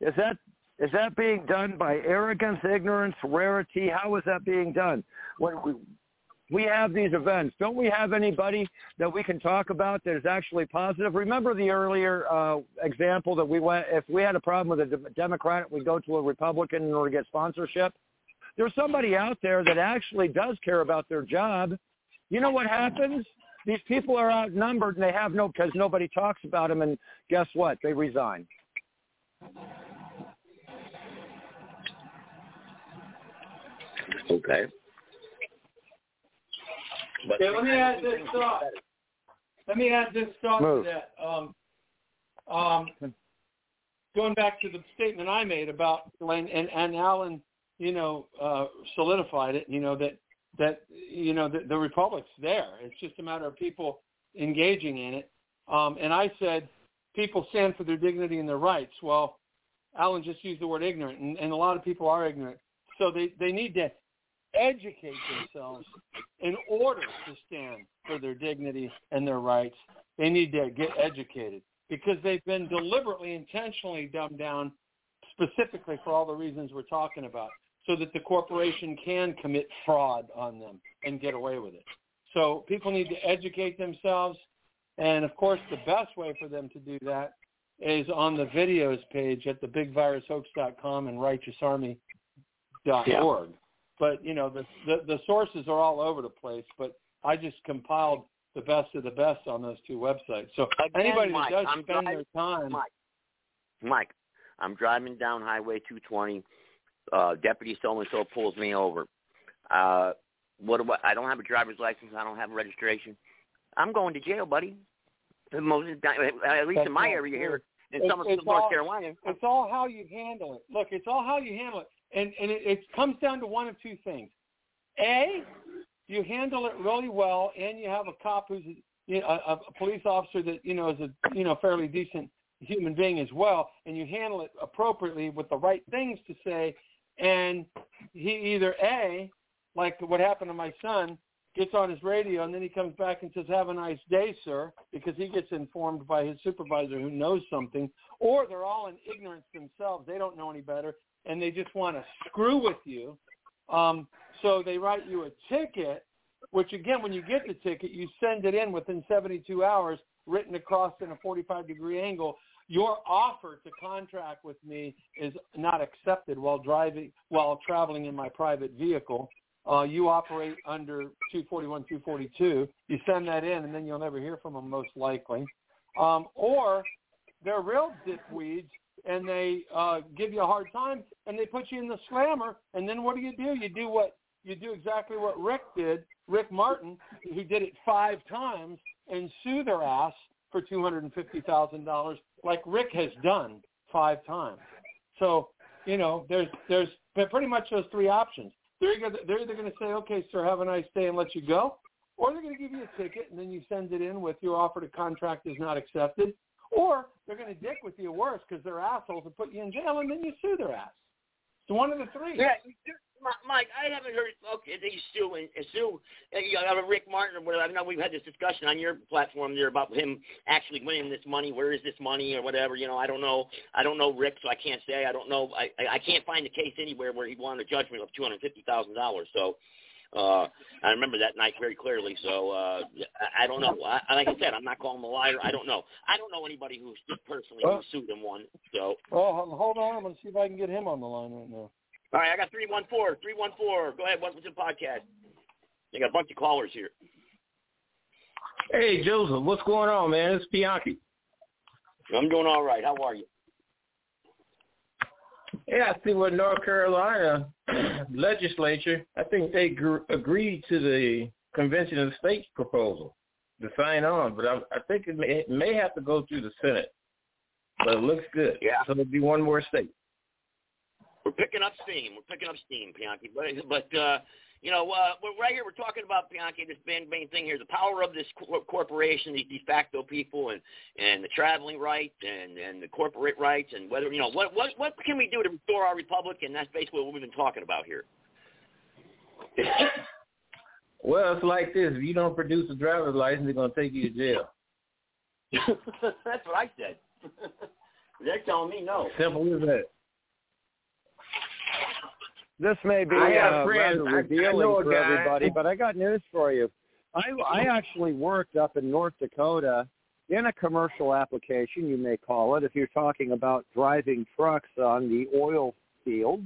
Is that is that being done by arrogance, ignorance, rarity? How is that being done? When we we have these events, don't we have anybody that we can talk about that is actually positive? Remember the earlier uh, example that we went. If we had a problem with a de- Democrat, we go to a Republican in order to get sponsorship. There's somebody out there that actually does care about their job. You know what happens? These people are outnumbered and they have no because nobody talks about them. And guess what? They resign. Okay. But Okay, let me add this thought. Let me add this thought Move. to that. Um, um, going back to the statement I made about and and, and Alan, you know, uh, solidified it. You know that that you know the, the republic's there. It's just a matter of people engaging in it. Um, and I said people stand for their dignity and their rights. Well, Alan just used the word ignorant, and, and a lot of people are ignorant. So they they need to educate themselves in order to stand for their dignity and their rights. They need to get educated because they've been deliberately, intentionally dumbed down specifically for all the reasons we're talking about so that the corporation can commit fraud on them and get away with it. So people need to educate themselves. And of course, the best way for them to do that is on the videos page at thebigvirushoax.com and righteousarmy.org. But you know the, the the sources are all over the place. But I just compiled the best of the best on those two websites. So Again, anybody Mike, that does I'm spend driving, their time, Mike, Mike, I'm driving down Highway 220. Uh, Deputy so and so pulls me over. Uh, what do I? I don't have a driver's license. I don't have a registration. I'm going to jail, buddy. Most of the time, at least in my area here in It's- Somerville, it's North all- Carolina. It's all how you handle it. Look, it's all how you handle it, and and it, it comes down to one of two things. A, you handle it really well, and you have a cop who's you know, a, a police officer that you know is a you know fairly decent human being as well, and you handle it appropriately with the right things to say, and he either a like what happened to my son gets on his radio and then he comes back and says, "Have a nice day, sir," because he gets informed by his supervisor who knows something, or they're all in ignorance themselves; they don't know any better, and they just want to screw with you. Um, so they write you a ticket, which again, when you get the ticket, you send it in within 72 hours, written across in a 45 degree angle. Your offer to contract with me is not accepted while driving, while traveling in my private vehicle uh, you operate under 241, 242. You send that in, and then you'll never hear from them most likely. Um, or they're real dickweeds, and they uh, give you a hard time, and they put you in the slammer. And then what do you do? You do what you do exactly what Rick did. Rick Martin, who did it five times, and sue their ass for two hundred and fifty thousand dollars, like Rick has done five times. So you know, there's there's pretty much those three options they're either, they're either going to say, okay, sir, have a nice day and let you go, or they're going to give you a ticket and then you send it in with your offer to contract is not accepted, or they're going to dick with you worse because they're assholes and put you in jail and then you sue their ass. It's one of the three. Yeah, Mike, I haven't heard. Okay, they sue and sue. You know, Rick Martin or whatever. I know we've had this discussion on your platform there about him actually winning this money. Where is this money or whatever? You know, I don't know. I don't know Rick, so I can't say. I don't know. I I can't find the case anywhere where he won a judgment of two hundred fifty thousand dollars. So. Uh, I remember that night very clearly. So uh, I, I don't know. I, like I said, I'm not calling him a liar. I don't know. I don't know anybody who's personally who Oh. sued and won. So Oh, hold on. I'm going to see if I can get him on the line right now. all right, I got three one four, three one four. Go ahead. What's the podcast? I got a bunch of callers here. Hey, Joseph, what's going on, man? It's Bianchi. I'm doing all right. How are you? Yeah, I see what North Carolina [clears throat] legislature, I think they gr- agreed to the Convention of States proposal to sign on, but I, I think it may, it may have to go through the Senate. But it looks good. Yeah. So it'll be one more state. We're picking up steam. We're picking up steam, Bianchi. But but uh, you know, uh, we're right here. We're talking about Bianchi. This main main thing here: the power of this cor- corporation, these de facto people, and and the traveling rights and and the corporate rights, and whether you know what what what can we do to restore our republic? And that's basically what we've been talking about here. Well, it's like this. If you don't produce a driver's license, they're going to take you to jail. [laughs] that's what I said. [laughs] They're telling me no. Simple as that. This may be I uh, rather revealing for everybody, but I got news for you. I, I [laughs] actually worked up in North Dakota in a commercial application, you may call it, if you're talking about driving trucks on the oil fields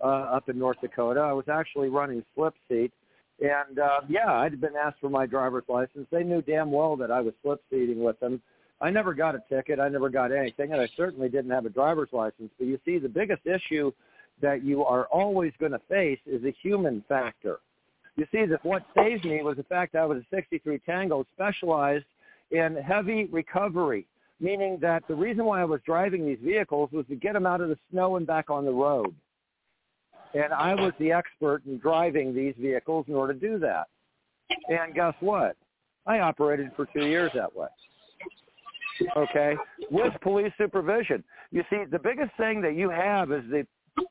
uh, up in North Dakota. I was actually running slip seat. And uh, yeah, I'd been asked for my driver's license. They knew damn well that I was slip seating with them. I never got a ticket. I never got anything, and I certainly didn't have a driver's license. But you see, the biggest issue that you are always going to face is a human factor. You see, that what saved me was the fact that I was a 63 Tango specialized in heavy recovery, meaning that the reason why I was driving these vehicles was to get them out of the snow and back on the road. And I was the expert in driving these vehicles in order to do that. And guess what? I operated for two years that way. Okay? With police supervision. You see, the biggest thing that you have is the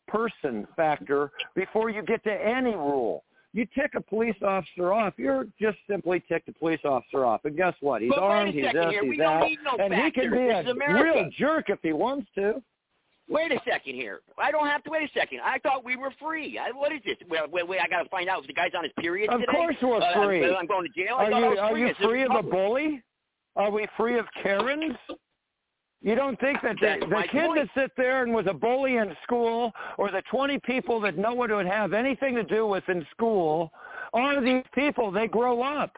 person factor before you get to any rule. You tick a police officer off, you're just simply ticked a police officer off. And guess what? He's But armed, he's this, here. he's that. no and he can be This a real jerk if he wants to. Wait a second here. I don't have to wait a second. I thought we were free. I, what is this? Wait, wait, wait I got to find out if the guy's on his period Of today. course we're Uh, free. I'm, I'm going to jail. I Are you are free. you free of a bully? Are we free of Karens? You don't think that the, the kid point. that sit there and was a bully in school, or the 20 people that no one would have anything to do with in school, all of these people, they grow up.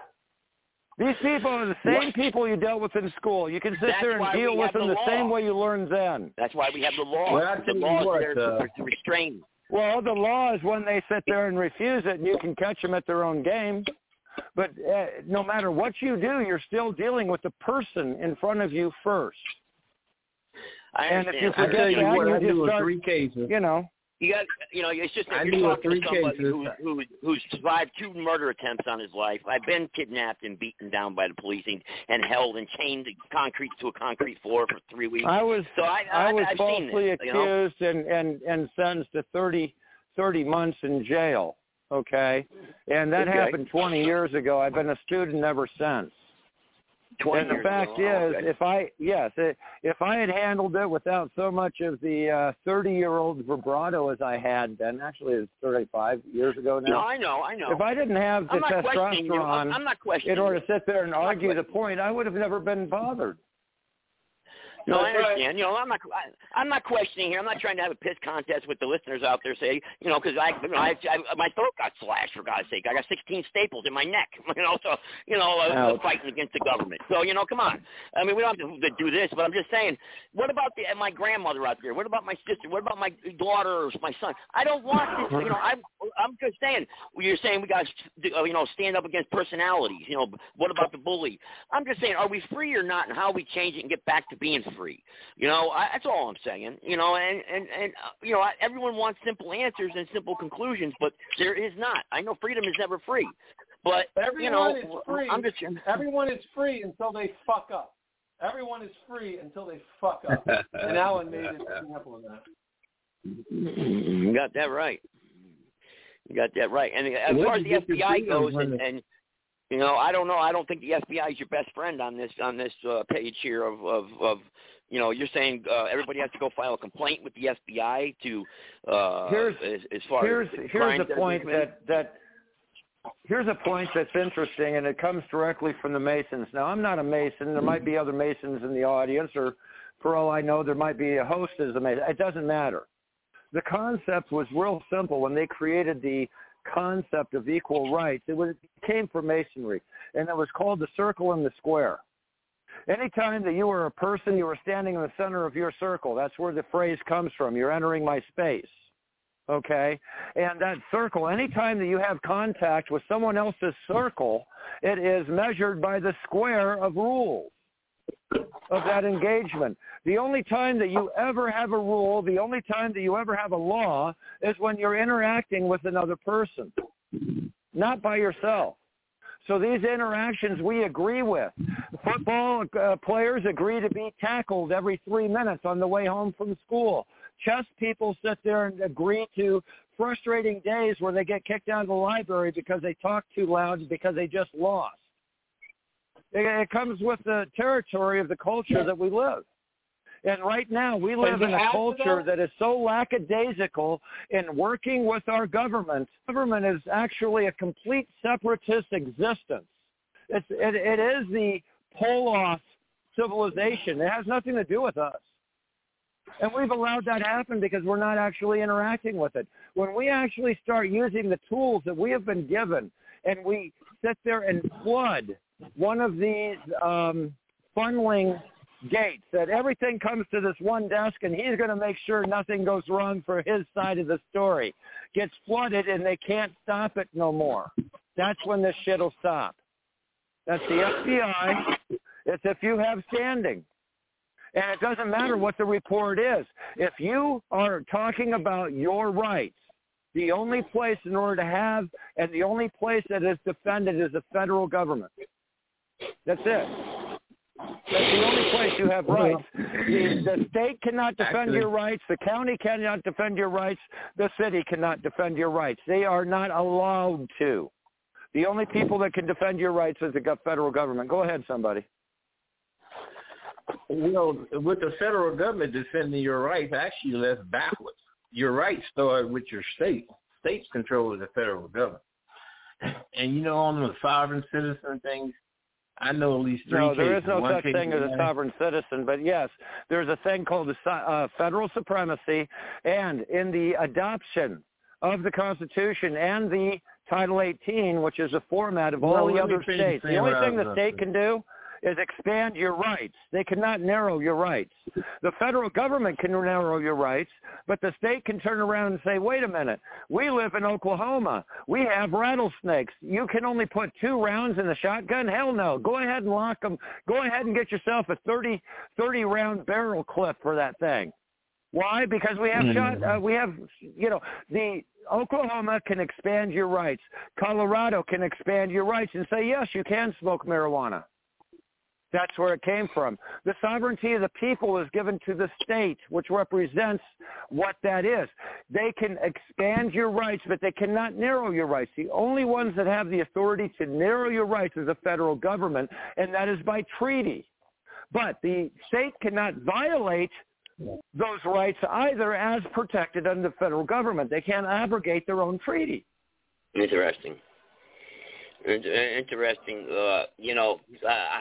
These people are the same What? people you dealt with in school. You can sit That's there and deal with them the the same way you learned then. That's why we have the law. Well, the tell law what, is there uh, to, to restrain. Well, the law is when they sit there and refuse it, and you can catch them at their own game. But uh, no matter what you do, you're still dealing with the person in front of you first. I and if you. I forget you that, you I just start, three cases. you know. You got, you know, it's just I knew talking to somebody cases. who, who who's survived two murder attempts on his life. I've been kidnapped and beaten down by the police and, and held and chained to concrete to a concrete floor for three weeks. I was so I, I, I was I've falsely this, you know? accused and, and, and sentenced to 30, 30 months in jail. Okay, and that Okay. happened 20 years ago. I've been a student ever since. 20 and the fact ago. Is, okay. if I yes, if I had handled it without so much of the uh, thirty year old vibrato as I had then, actually it's thirty five years ago now. No, I know, I know. If I didn't have the not. I'm, testosterone I'm not questioning in order to sit there and I'm argue the point, I would have never been bothered. No, I right. understand. You know, I'm not. I, I'm not questioning here. I'm not trying to have a piss contest with the listeners out there. Say, you know, because I, you know, I, I, my throat got slashed for God's sake. I got 16 staples in my neck. [laughs] You know, so you know, uh, fighting against the government. So you know, come on. I mean, we don't have to, to do this, but I'm just saying. What about the my grandmother out there? What about my sister? What about my daughter or my son? I don't want this. You know, I'm. I'm just saying. You're saying we got to, uh, you know, stand up against personalities. You know, what about the bully? I'm just saying, are we free or not, and how we change it and get back to being free? You know, I, that's all I'm saying. You know, and and and uh, you know, I, everyone wants simple answers and simple conclusions, but there is not. I know freedom is never free, but Everyone you know, is free. I'm just [laughs] Everyone is free until they fuck up. Everyone is free until they fuck up. [laughs] and Alan made an example of that. You got that right. You got that right. And as Where'd far as the FBI goes, and, and you know, I don't know. I don't think the FBI is your best friend on this on this uh, page here of of of. You know, you're saying uh, everybody has to go file a complaint with the FBI to uh, Here's- as, as far here's as here's a that have been point that that here's a point that's interesting, and it comes directly from the Masons. Now, I'm not a Mason. There might be other Masons in the audience, or for all I know, there might be a host as a Mason. It doesn't matter. The concept was real simple when they created the concept of equal rights. It, was, it came from Masonry, and it was called the circle and the square. Anytime that you were a person, you were standing in the center of your circle. That's where the phrase comes from. You're entering my space okay? And that circle, anytime that you have contact with someone else's circle, it is measured by the square of rules of that engagement. The only time that you ever have a rule, the only time that you ever have a law is when you're interacting with another person, not by yourself. So these interactions we agree with. Football uh, players agree to be tackled every three minutes on the way home from school. Chess people sit there and agree to frustrating days where they get kicked out of the library because they talk too loud because they just lost. It, it comes with the territory of the culture that we live. And right now, we live to in a culture that- that is so lackadaisical in working with our government. Government is actually a complete separatist existence. It's, it, it is the pull-off civilization. It has nothing to do with us. And we've allowed that happen because we're not actually interacting with it. When we actually start using the tools that we have been given and we sit there and flood one of these um, funneling gates, that everything comes to this one desk and he's going to make sure nothing goes wrong for his side of the story, gets flooded and they can't stop it no more. That's when this shit will stop. That's the FBI. It's if you have standing. And it doesn't matter what the report is. If you are talking about your rights, the only place in order to have and the only place that is defended is the federal government. That's it. That's the only place you have rights. The, the state cannot defend Actually- your rights. The county cannot defend your rights. The city cannot defend your rights. They are not allowed to. The only people that can defend your rights is the federal government. Go ahead, somebody. Well, with the federal government defending your rights, actually that's backwards. Your rights start with your state. States control the federal government. And you know, on the sovereign citizen things, I know at least three No, there is cases. no One such thing as a sovereign citizen, but yes, there's a thing called the uh, federal supremacy, and in the adoption of the Constitution and the Title 18, which is a format of all the other states. The only thing the state can do is expand your rights. They cannot narrow your rights. The federal government can narrow your rights, but the state can turn around and say, wait a minute, we live in Oklahoma. We have rattlesnakes. You can only put two rounds in the shotgun? Hell no. Go ahead and lock them. Go ahead and get yourself a 30, 30 round barrel clip for that thing. Why? Because we have shot, uh, we have, you know, the Oklahoma can expand your rights. Colorado can expand your rights and say, yes, you can smoke marijuana. That's where it came from. The sovereignty of the people is given to the state, which represents what that is. They can expand your rights, but they cannot narrow your rights. The only ones that have the authority to narrow your rights is the federal government, and that is by treaty. But the state cannot violate those rights either as protected under the federal government. They can't abrogate their own treaty. Interesting. In- Interesting. Uh, you know, uh,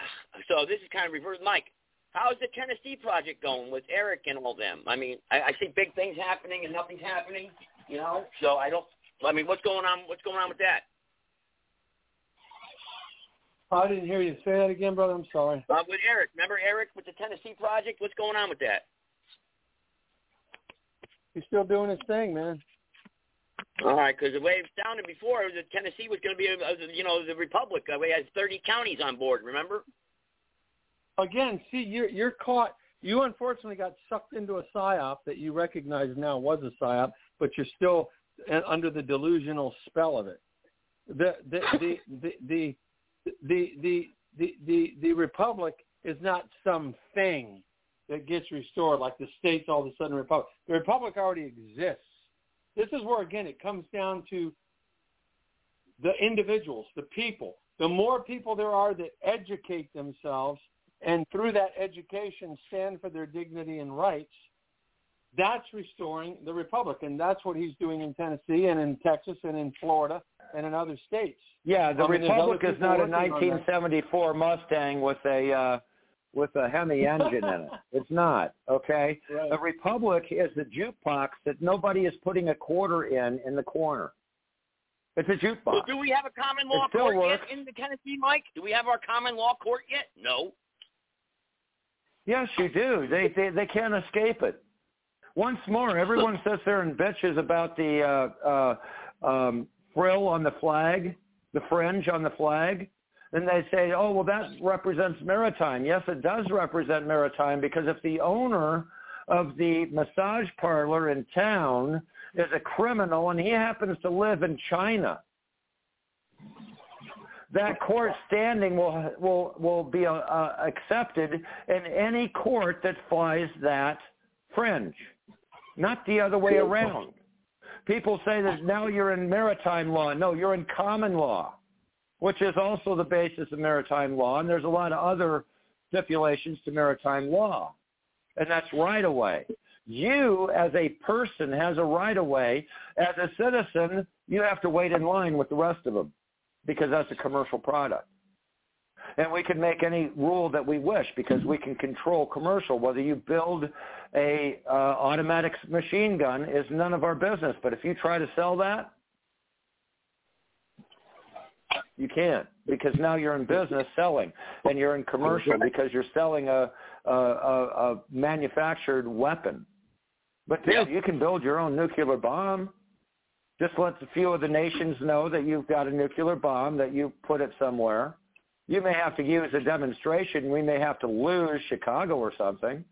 so this is kind of reverse. Mike, how's the Tennessee project going with Eric and all them? I mean, I, I see big things happening and nothing's happening. You know, so I don't. I mean, what's going on? What's going on with that? I didn't hear you say that again, brother. I'm sorry. Uh, with Eric, remember Eric with the Tennessee project? What's going on with that? He's still doing his thing, man. All right, because the way it sounded before, was that Tennessee was going to be, uh, you know, the republic. Uh, we had 30 counties on board. Remember? Again, see, you're you're caught. You unfortunately got sucked into a psyop that you recognize now was a psyop, but you're still uh, under the delusional spell of it. The the [laughs] the the the the the the, the, the republic is not some thing that gets restored like the states all of a sudden republic. The republic already exists. This is where again it comes down to the individuals, the people. The more people there are that educate themselves and through that education stand for their dignity and rights, that's restoring the republic. And that's what he's doing in Tennessee and in Texas and in Florida and in other states. Yeah, the I mean, Republic is not a working on that. 1974 Mustang with a uh, with a Hemi engine in it. [laughs] It's not. Okay, Right. the Republic is the jukebox that nobody is putting a quarter in in the corner. It's a jukebox. Well, do we have a common law court works. yet in the Tennessee, Mike? Do we have our common law court yet? No. Yes, you do. They they they can't escape it. Once more, everyone [laughs] sits there and bitches about the uh, uh, um, frill on the flag, the fringe on the flag, and they say, "Oh, well, that represents maritime." Yes, it does represent maritime because if the owner of the massage parlor in town is a criminal and he happens to live in China, that court standing will will will be uh, uh, accepted in any court that flies that fringe, not the other way around. People say that now you're in maritime law. No, you're in common law, which is also the basis of maritime law, and there's a lot of other stipulations to maritime law, and that's right away. You, as a person, has a right of way. As a citizen, you have to wait in line with the rest of them because that's a commercial product. And we can make any rule that we wish because we can control commercial. Whether you build a uh, automatic machine gun is none of our business. But if you try to sell that, you can't because now you're in business selling and you're in commercial because you're selling a a, a, a manufactured weapon. But dude, you can build your own nuclear bomb. Just let a few of the nations know that you've got a nuclear bomb, that you put it somewhere. You may have to use a demonstration. We may have to lose Chicago or something.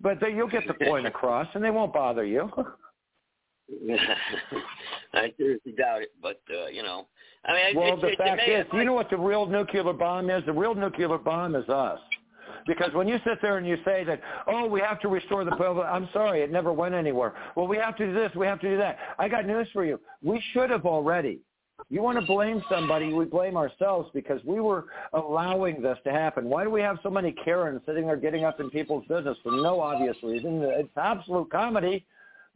But then you'll get the point [laughs] across, and they won't bother you. [laughs] I seriously doubt it, but uh, you know, I mean, well, the fact is, do you know what the real nuclear bomb is? The real nuclear bomb is us. Because when you sit there and you say that, oh, we have to restore the public, I'm sorry, it never went anywhere. Well, we have to do this, we have to do that. I got news for you. We should have already. You want to blame somebody, we blame ourselves because we were allowing this to happen. Why do we have so many Karens sitting there getting up in people's business for no obvious reason? It's absolute comedy,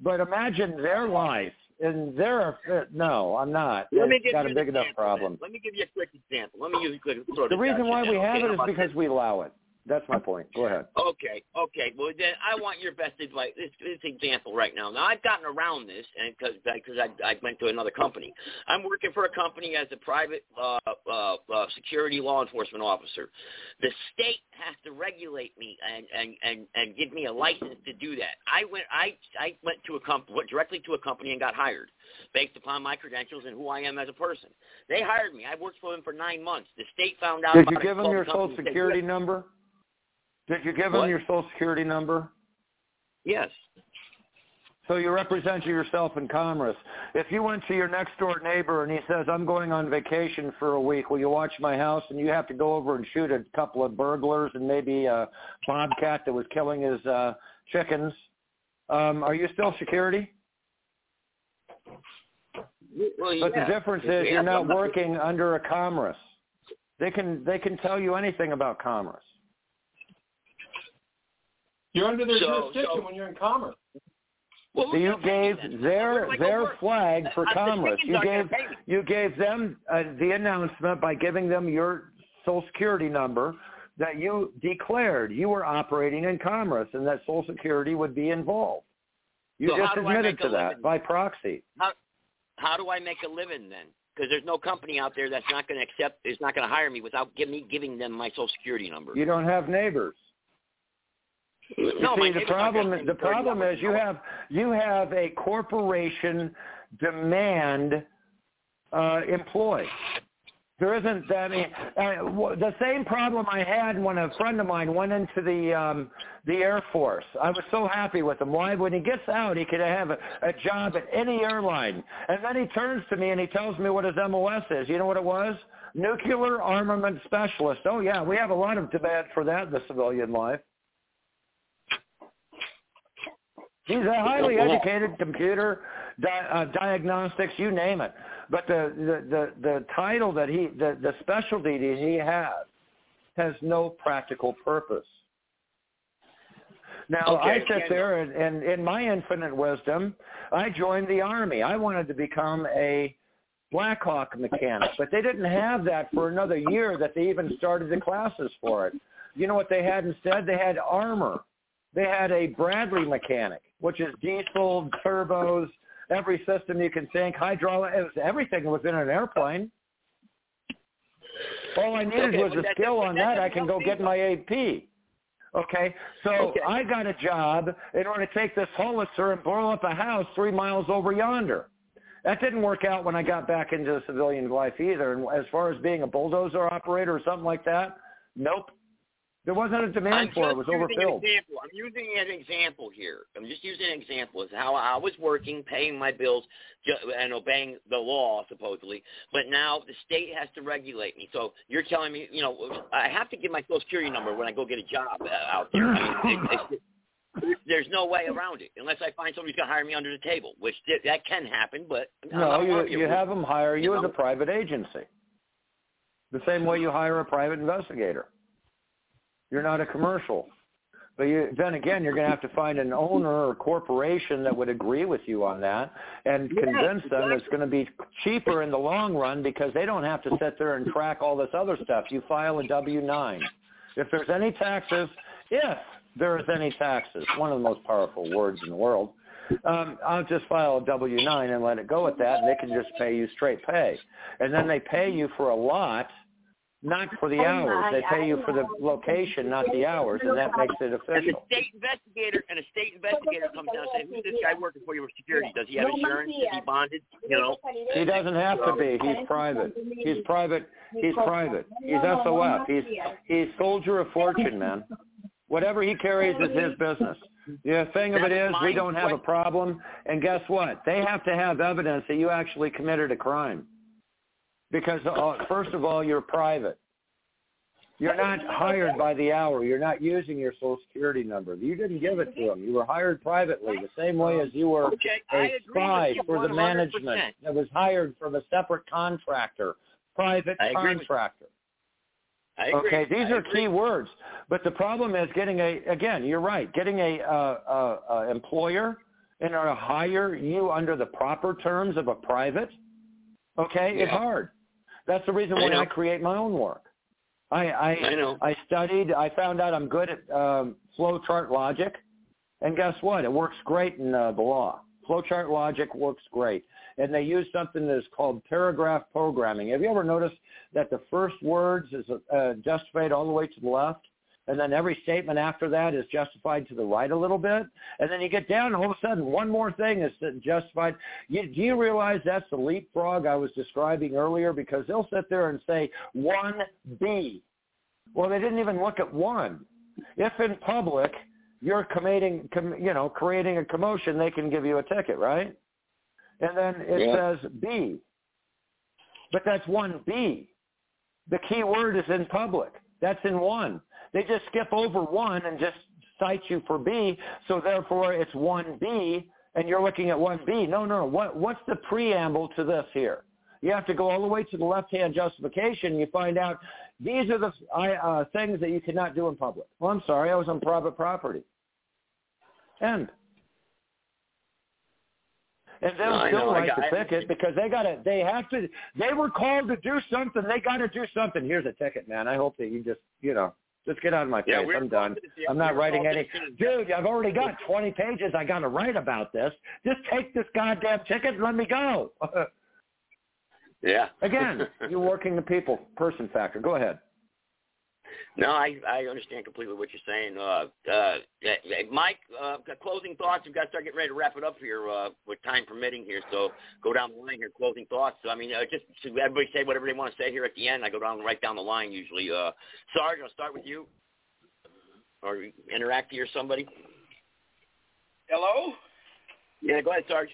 but imagine their life and their, uh, no, I'm not. Let me give got you a big enough example, problem. then. Let me give you a quick example. Let me use a quick. The reason why we now, have okay? it is because we allow it. That's my point. Go ahead. Okay, okay. Well, then I want your best advice. This, this example right now. Now I've gotten around this, and because because I, I went to another company. I'm working for a company as a private uh, uh, uh, security law enforcement officer. The state has to regulate me and and and and give me a license to do that. I went I I went to a company went directly to a company and got hired based upon my credentials and who I am as a person. They hired me. I worked for them for nine months. The state found out. Did about you give them your the social said, security "Good." number? Did you give What? them your social security number? Yes. So you represent yourself in commerce. If you went to your next door neighbor and he says, I'm going on vacation for a week, will you watch my house? And you have to go over and shoot a couple of burglars and maybe a bobcat that was killing his uh, chickens. Um, are you still security? Well, But the difference is you're not working under a commerce. They can they can tell you anything about commerce. You're under their So- jurisdiction so- when you're in commerce. Well, So you gonna pay me gave their Where do their flag for Uh, commerce. You gave you gave them uh, the announcement by giving them your social security number that you declared you were operating in commerce and that social security would be involved. You So just do admitted to that living? by proxy. How how do I make a living then? Because there's no company out there that's not going to accept, is not going to hire me without give me giving them my social security number. You don't have neighbors. No, see, the problem gonna the problem is you have you have a corporation demand uh, employee. There isn't that. Uh, the same problem I had when a friend of mine went into the um, the Air Force. I was so happy with him. Why? When he gets out, he could have a, a job at any airline, and then he turns to me and he tells me what his MOS is. You know what it was? Nuclear armament specialist. Oh yeah, we have a lot of demand for that in the civilian life. He's a highly educated computer di- uh, diagnostics, you name it. But the, the, the, the title that he, the, the specialty that he has, has no practical purpose. Now, Okay, I sit there and, and in my infinite wisdom, I joined the Army. I wanted to become a Blackhawk mechanic, but they didn't have that for another year that they even started the classes for it. You know what they had instead? They had armor. They had a Bradley mechanic, which is diesel, turbos, every system you can think, hydraulic, everything was in an airplane. All I needed Okay, was a skill on that. I can go get my AP. Okay, so Okay. I got a job in order to take this howitzer and blow up a house three miles over yonder. That didn't work out when I got back into civilian life either. And as far as being a bulldozer operator or something like that, nope. There wasn't a demand I'm for it. It was using overfilled. An example. I'm using an example here. I'm just using an example as how I was working, paying my bills, and obeying the law supposedly. But now the state has to regulate me. So you're telling me, you know, I have to give my social security number when I go get a job uh, out there. I mean, it, it's, there's no way around it unless I find somebody who's going to hire me under the table, which th- that can happen. But No, you, you have them hire you you as a private agency. The same way you hire a private investigator. You're not a commercial. But you, then again, you're going to have to find an owner or corporation that would agree with you on that and Yes, convince them it's going to be cheaper in the long run because they don't have to sit there and track all this other stuff. You file a W-9. If there's any taxes, if there is any taxes, one of the most powerful words in the world, um, I'll just file a W-9 and let it go at that, and they can just pay you straight pay. And then they pay you for a lot, not for the hours. They pay you for the location, not the hours, and that makes it official. And the official. state investigator and a state investigator comes down and says, "Who's this guy working for you with security? Does he have insurance? Is he bonded? You know." He doesn't have to be. He's private. He's private. He's private. He's SOF. He's he's soldier of fortune, man. Whatever he carries is his business. The thing of it is, we don't have a problem. And guess what? They have to have evidence that you actually committed a crime. Because uh, first of all, you're private. You're not hired by the hour. You're not using your social security number. You didn't give it to them. You were hired privately, the same way as you were Okay, a spy for the management that was hired from a separate contractor, private I contractor. I agree. Okay, these I are agree. key words. But the problem is getting a again, you're right, getting a uh, uh, uh, employer in order to hire you under the proper terms of a private, okay, is Yeah. hard. That's the reason why know. I create my own work. I I, I know. I studied. I found out I'm good at um, flow chart logic, and guess what? It works great in uh, the law. Flowchart logic works great, and they use something that is called paragraph programming. Have you ever noticed that the first words is uh, justified all the way to the left? And then every statement after that is justified to the right a little bit, and then you get down, and all of a sudden, one more thing is justified. You, do you realize that's the leapfrog I was describing earlier? Because they'll sit there and say one B. Well, they didn't even look at one. If in public you're committing, com, you know, creating a commotion, they can give you a ticket, right? And then it Yeah. says B. But that's one B. The key word is in public. That's in one. They just skip over one and just cite you for B, so therefore it's one B, and you're looking at one B. No, no. What what's the preamble to this here? You have to go all the way to the left-hand justification. And you find out these are the uh, things that you cannot do in public. Well, I'm sorry, I was on private property. End. And they'll No, still know. I write got- the ticket because they got to. They have to. They were called to do something. They got to do something. Here's a ticket, man. I hope that you just, you know, just get out of my Yeah, face. we're I'm done. called to the- I'm not writing any. Dude, I've already got 20 pages. I got to write about this. Just take this goddamn ticket and let me go. [laughs] Yeah. Again, [laughs] you're working the people person factor. Go ahead. No, I I understand completely what you're saying. Uh, uh, Mike, uh, got closing thoughts. We've got to start getting ready to wrap it up here uh, with time permitting here. So go down the line here. Closing thoughts. I mean, uh, just to everybody say whatever they want to say here at the end. I go down right down the line usually. Uh, Sarge, I'll start with you, or interact here somebody. Hello? Yeah, go ahead, Sarge.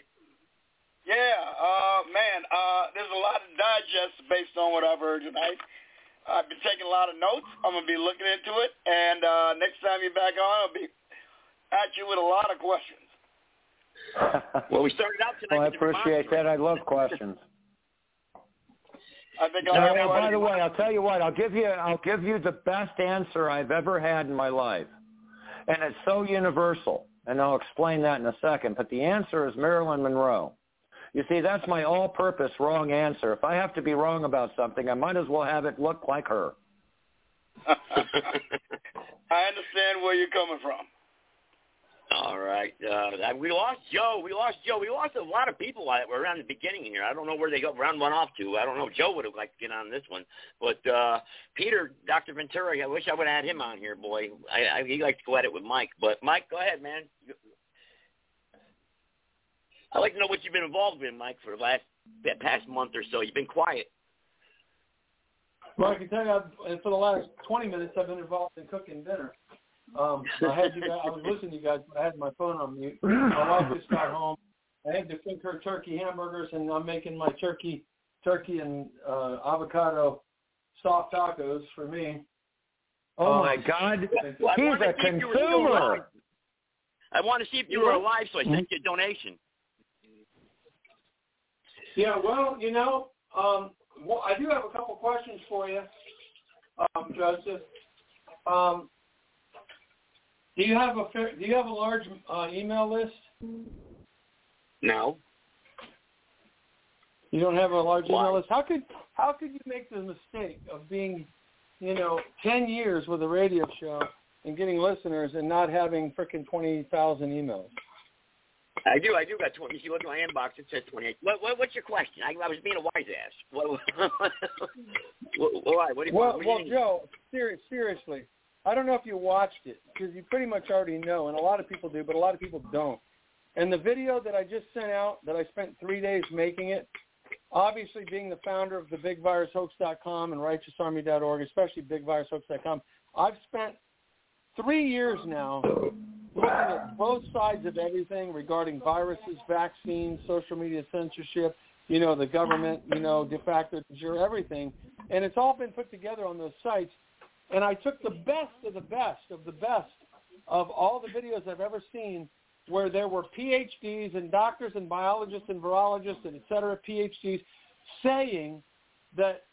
Yeah, uh, man, uh, there's a lot of digest based on what I've heard tonight. I've been taking a lot of notes. I'm going to be looking into it. And uh, next time you're back on, I'll be at you with a lot of questions. [laughs] Well, we started out tonight. Well, I appreciate that. I love questions. I think I'll no, have by the way, I'll tell you what. I'll give you. I'll give you the best answer I've ever had in my life, and it's so universal. And I'll explain that in a second. But the answer is Marilyn Monroe. You see, that's my all-purpose wrong answer. If I have to be wrong about something, I might as well have it look like her. [laughs] I understand where you're coming from. All right. Uh, we lost Joe. We lost Joe. We lost a lot of people that were around the beginning here. I don't know where they go round one off to. I don't know. Joe would have liked to get on this one, but uh, Peter, Dr. Ventura, I wish I would have had him on here, boy. I, I, he likes to go at it with Mike. But Mike, go ahead, man. I'd like to know what you've been involved in, Mike, for the last that past month or so. You've been quiet. Well, I can tell you, I've, for the last 20 minutes, I've been involved in cooking dinner. Um, I had you guys, I was listening to you guys, but I had my phone on mute. My wife just got home. I had to cook her turkey hamburgers, and I'm making my turkey, turkey and uh, avocado soft tacos for me. Oh Um, my God, Well, I he's a to see if you were still alive. consumer. I want to see if you were alive, so I sent you a donation. Yeah, well, you know, um, well, I do have a couple questions for you, um, Joseph. Um, do you have a fair, do you have a large uh, email list? No. You don't have a large Why? email list. How could how could you make the mistake of being, you know, ten years with a radio show and getting listeners and not having frickin' twenty thousand emails? I do. I do got 20. If you look at my inbox, it says 28. What, what, what's your question? I, I was being a wise ass. What, what, [laughs] what, what, what do you Well, what do you well? Joe, seri- seriously, I don't know if you watched it because you pretty much already know, and a lot of people do, but a lot of people don't. And the video that I just sent out, that I spent three days making it, obviously being the founder of the BigVirusHoax.com and RighteousArmy.org, especially BigVirusHoax.com, I've spent three years now looking at both sides of everything regarding viruses, vaccines, social media censorship, you know, the government, you know, de facto, jure, everything. And it's all been put together on those sites. And I took the best of the best of the best of all the videos I've ever seen where there were PhDs and doctors and biologists and virologists and et cetera, PhDs, saying that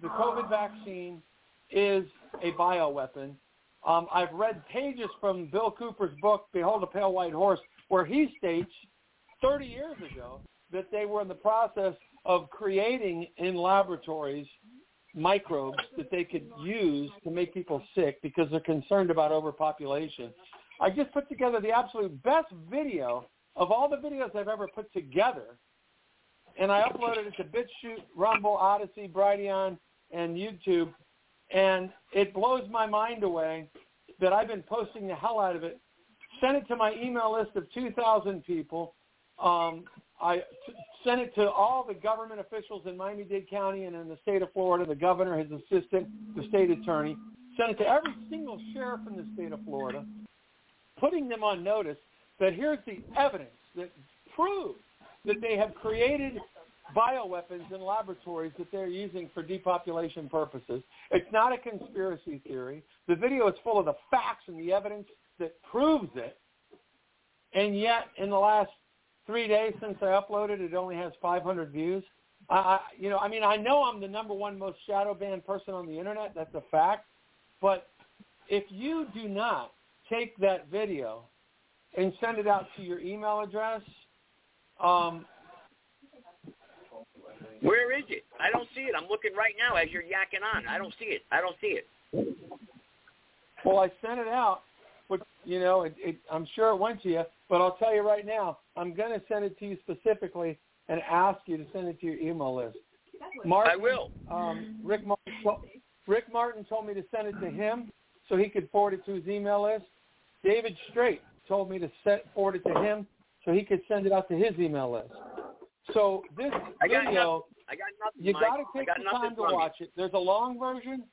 the COVID vaccine is a bioweapon. Um, I've read pages from Bill Cooper's book, Behold a Pale White Horse, where he states 30 years ago that they were in the process of creating in laboratories microbes that they could use to make people sick because they're concerned about overpopulation. I just put together the absolute best video of all the videos I've ever put together, and I uploaded it to BitChute, Rumble, Odysee, Brighteon, and YouTube, and it blows my mind away that I've been posting the hell out of it. Sent it to my email list of 2,000 people. Um, I t- sent it to all the government officials in Miami-Dade County and in the state of Florida, the governor, his assistant, the state attorney. Sent it to every single sheriff in the state of Florida, putting them on notice that here's the evidence that proves that they have created bioweapons in laboratories that they're using for depopulation purposes. It's not a conspiracy theory. The video is full of the facts and the evidence that proves it. And yet, in the last three days since I uploaded, it only has 500 views. I, you know, I mean, I know I'm the number one most shadow banned person on the internet. That's a fact. But if you do not take that video and send it out to your email address, um, where is it? I don't see it. I'm looking right now as you're yakking on. I don't see it. I don't see it. Well, I sent it out, but you know, it, it, I'm sure it went to you. But I'll tell you right now, I'm going to send it to you specifically and ask you to send it to your email list. Martin, I will. Um, Rick Martin, Rick Martin told me to send it to him so he could forward it to his email list. David Straight told me to set, forward it to him so he could send it out to his email list. So this I video, I got nothing. you got to take got the time to watch it. There's a long version.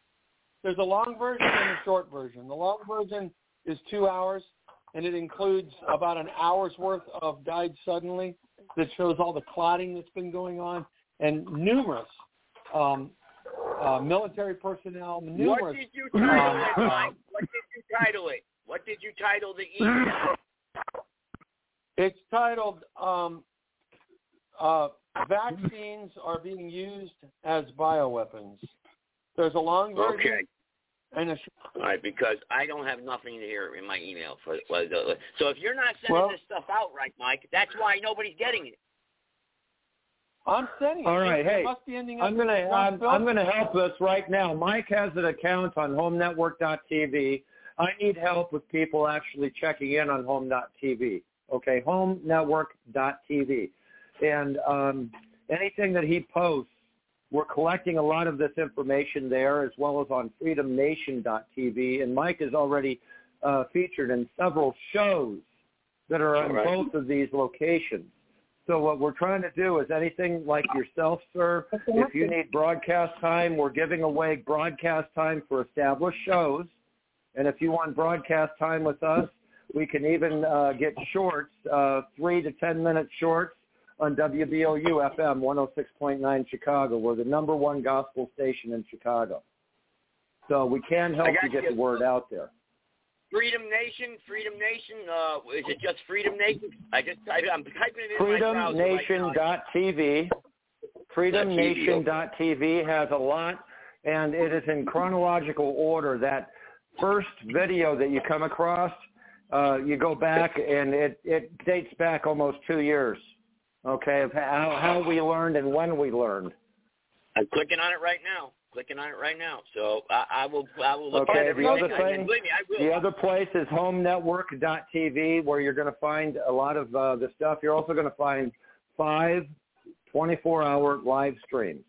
There's a long version and a short version. The long version is two hours, and it includes about an hour's worth of died suddenly that shows all the clotting that's been going on and numerous um, uh, military personnel, numerous. What did you title um, it, Mike? What did you title it? What did you title the email? It's titled um, uh, "Vaccines Are Being Used as Bioweapons." There's a long version Okay. and a sh- All right, because I don't have nothing here in my email for. for the, so if you're not sending Well- this stuff out right, Mike, that's why nobody's getting it. I'm sending it. All right, hey, must be ending I'm gonna I'm, I'm gonna help us right now. Mike has an account on HomeNetwork.tv. I need help with people actually checking in on Home.tv. Okay, HomeNetwork.tv, and um, anything that he posts, we're collecting a lot of this information there, as well as on FreedomNation.tv. And Mike is already uh, featured in several shows that are on All right. both of these locations. So what we're trying to do is anything like yourself, sir, if you need broadcast time, we're giving away broadcast time for established shows. And if you want broadcast time with us, we can even uh, get shorts, uh, three to ten minute shorts on WBOU FM 106.9 Chicago. We're the number one gospel station in Chicago. So we can help you get you. the word out there. Freedom Nation, Freedom Nation. Uh, is it just Freedom Nation? I just I, I'm typing it in my browser right now. FreedomNation.tv. FreedomNation.tv has a lot, and it is in chronological order. That first video that you come across, uh, you go back, and it, it dates back almost two years, okay, of how, how we learned and when we learned. I'm clicking on it right now. Clicking on it right now. So I, I will I will look Okay, at the everything. other thing- believe me, I will. The other place is homenetwork.tv where you're going to find a lot of uh, the stuff. You're also going to find five 24-hour live streams,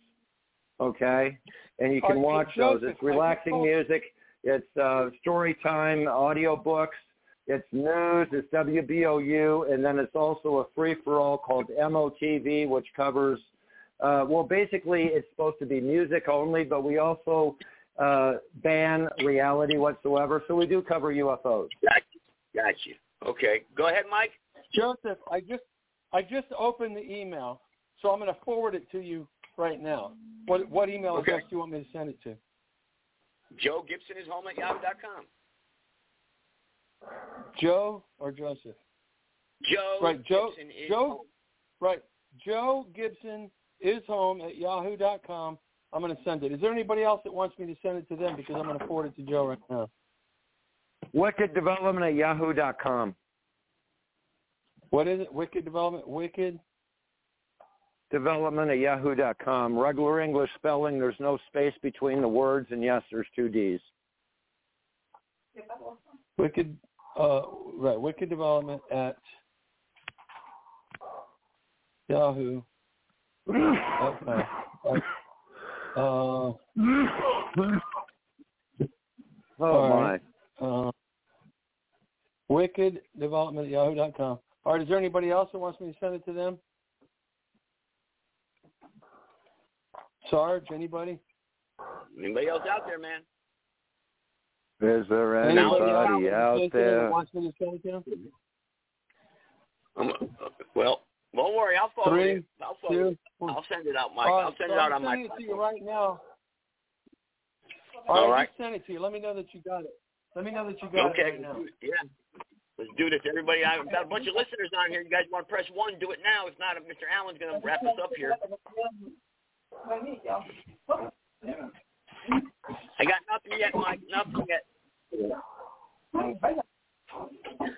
okay? And you can watch those. It's relaxing music. It's uh, story time, audio books. It's news. It's WBOU. And then it's also a free-for-all called MOTV, which covers, uh, well, basically it's supposed to be music only, but we also uh, ban reality whatsoever. So we do cover UFOs. Got you. Got you. Okay. Go ahead, Mike. Joseph, I just I just opened the email, so I'm going to forward it to you right now. What what email Okay. address do you want me to send it to? Joe Gibson is home at yahoo.com. Joe or Joseph? Joe Right, Joe. Gibson is Joe. home. Right, Joe Gibson is home at yahoo.com. I'm going to send it. Is there anybody else that wants me to send it to them? Because I'm going to forward it to Joe right now. Wicked Development at yahoo.com. What is it? Wicked Development. Wicked. development at yahoo.com. Regular English spelling, there's no space between the words, and yes, there's two D's. Wicked, uh, right, Wicked Development at Yahoo. Okay. Uh, oh my. Uh, Wicked Development at Yahoo.com. All right, is there anybody else that wants me to send it to them? Sarge, anybody? Anybody else out there, man? Is there anybody out there? Wants me to send it to? Um, well, don't worry, I'll forward Three, it. I'll forward it. two, I'll send it out, Mike. All I'll send so it out I'm on my. sending it to you right now. All All right. right, just send it to you. Let me know that you got it. Let me know that you got Okay. it right. Yeah. Let's do this, everybody. I've got a bunch of listeners on here. You guys want to press one? Do it now. If not, Mr. Allen's going to wrap us up here. I got nothing yet, Mike. Nothing yet.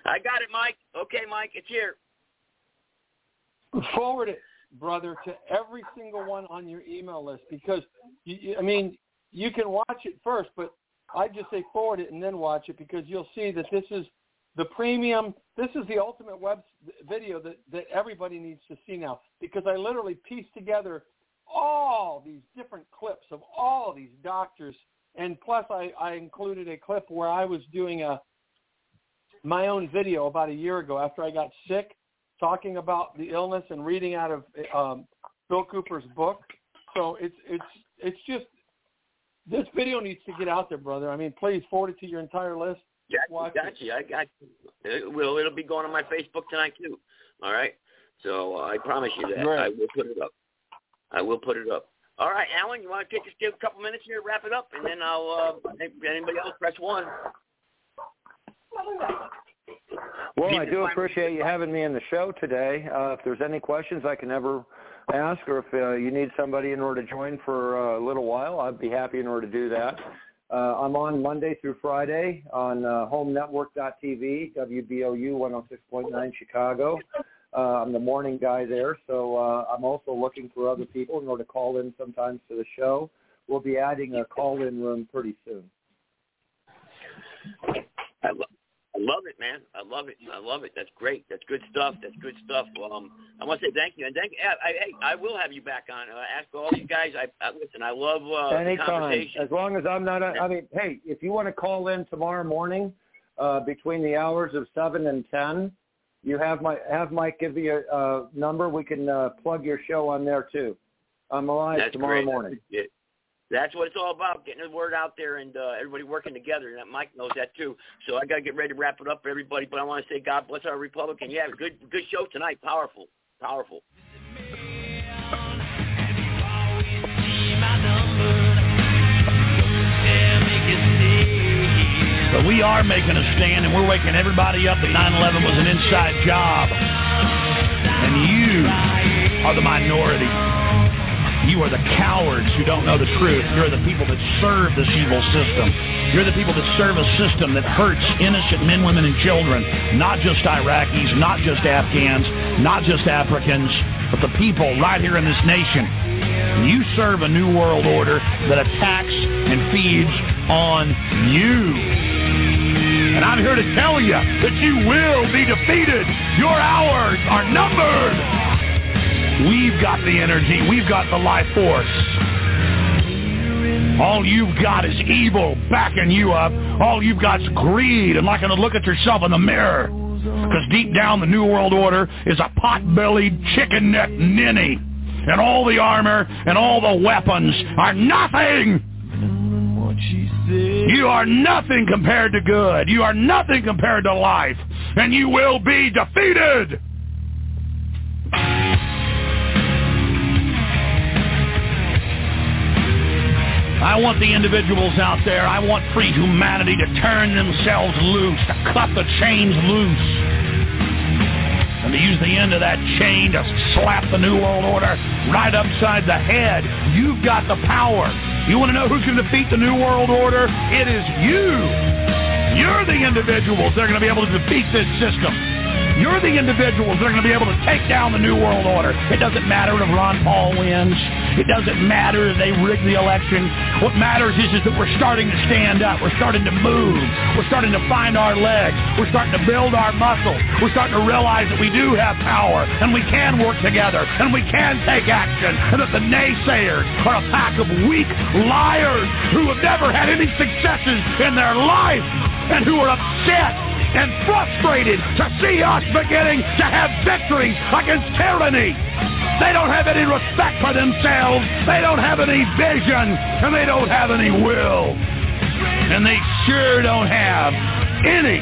I got it, Mike. Okay, Mike, it's here. Forward it, brother, to every single one on your email list because, you, I mean, you can watch it first, but I just say forward it and then watch it because you'll see that this is the premium. This is the ultimate web video that that everybody needs to see now because I literally pieced together all these different clips of all these doctors, and plus I, I included a clip where I was doing a my own video about a year ago after I got sick, talking about the illness and reading out of um, Bill Cooper's book. So it's it's it's just this video needs to get out there, brother. I mean, please forward it to your entire list. Got, got you. I got you. It will. It'll be going on my Facebook tonight too. All right. So uh, I promise you that Great. I will put it up. I will put it up. All right, Alan, you want to take just give a couple minutes here, wrap it up, and then I'll. Uh, anybody else press one. Well, I do appreciate you having me in the show today. Uh, if there's any questions I can ever ask, or if uh, you need somebody in order to join for uh, a little while, I'd be happy in order to do that. Uh, I'm on Monday through Friday on uh, HomeNetwork.tv, WBOU 106.9 Chicago. Uh, I'm the morning guy there, so uh, I'm also looking for other people in order to call in sometimes to the show. We'll be adding a call-in room pretty soon. I, lo- I love it, man. I love it. I love it. That's great. That's good stuff. That's good stuff. Um, I want to say thank you, and thank. I, I, hey, I will have you back on. Uh, ask all you guys. I, I listen. I love uh, Anytime, conversation. as long as I'm not. I mean, hey, if you want to call in tomorrow morning uh, between the hours of seven and ten, you have my have Mike give you a uh, number. We can uh, plug your show on there too. I'm alive That's tomorrow great. morning. Yeah. That's what it's all about, getting the word out there and uh, everybody working together. And Mike knows that too. So I got to get ready to wrap it up for everybody. But I want to say God bless our Republican. Yeah, good good show tonight. Powerful, powerful. But we are making a stand, and we're waking everybody up that 9/11 was an inside job, and you are the minority. You are the cowards who don't know the truth. You're the people that serve this evil system. You're the people that serve a system that hurts innocent men, women, and children, not just Iraqis, not just Afghans, not just Africans, but the people right here in this nation. You serve a new world order that attacks and feeds on you. And I'm here to tell you that you will be defeated. Your hours are numbered. We've got the energy. We've got the life force. All you've got is evil backing you up. All you've got is greed and liking to look at yourself in the mirror. Because deep down, the New World Order is a pot-bellied, chicken-neck ninny. And all the armor and all the weapons are nothing. You are nothing compared to good. You are nothing compared to life. And you will be defeated. I want the individuals out there. I want free humanity to turn themselves loose, to cut the chains loose, and to use the end of that chain to slap the New World Order right upside the head. You've got the power. You want to know who can defeat the New World Order? It is you. You're the individuals that are going to be able to defeat this system. You're the individuals that are going to be able to take down the New World Order. It doesn't matter if Ron Paul wins. It doesn't matter if they rig the election. What matters is, is that we're starting to stand up. We're starting to move. We're starting to find our legs. We're starting to build our muscles. We're starting to realize that we do have power and we can work together and we can take action and that the naysayers are a pack of weak liars who have never had any successes in their life and who are upset and frustrated to see us beginning to have victories against tyranny. They don't have any respect for themselves. They don't have any vision. And they don't have any will. And they sure don't have any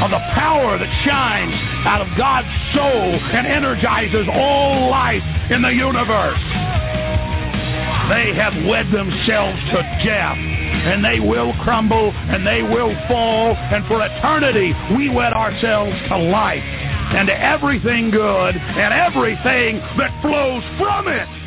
of the power that shines out of God's soul and energizes all life in the universe. They have wed themselves to death and they will crumble and they will fall. And for eternity, we wed ourselves to life and to everything good and everything that flows from it.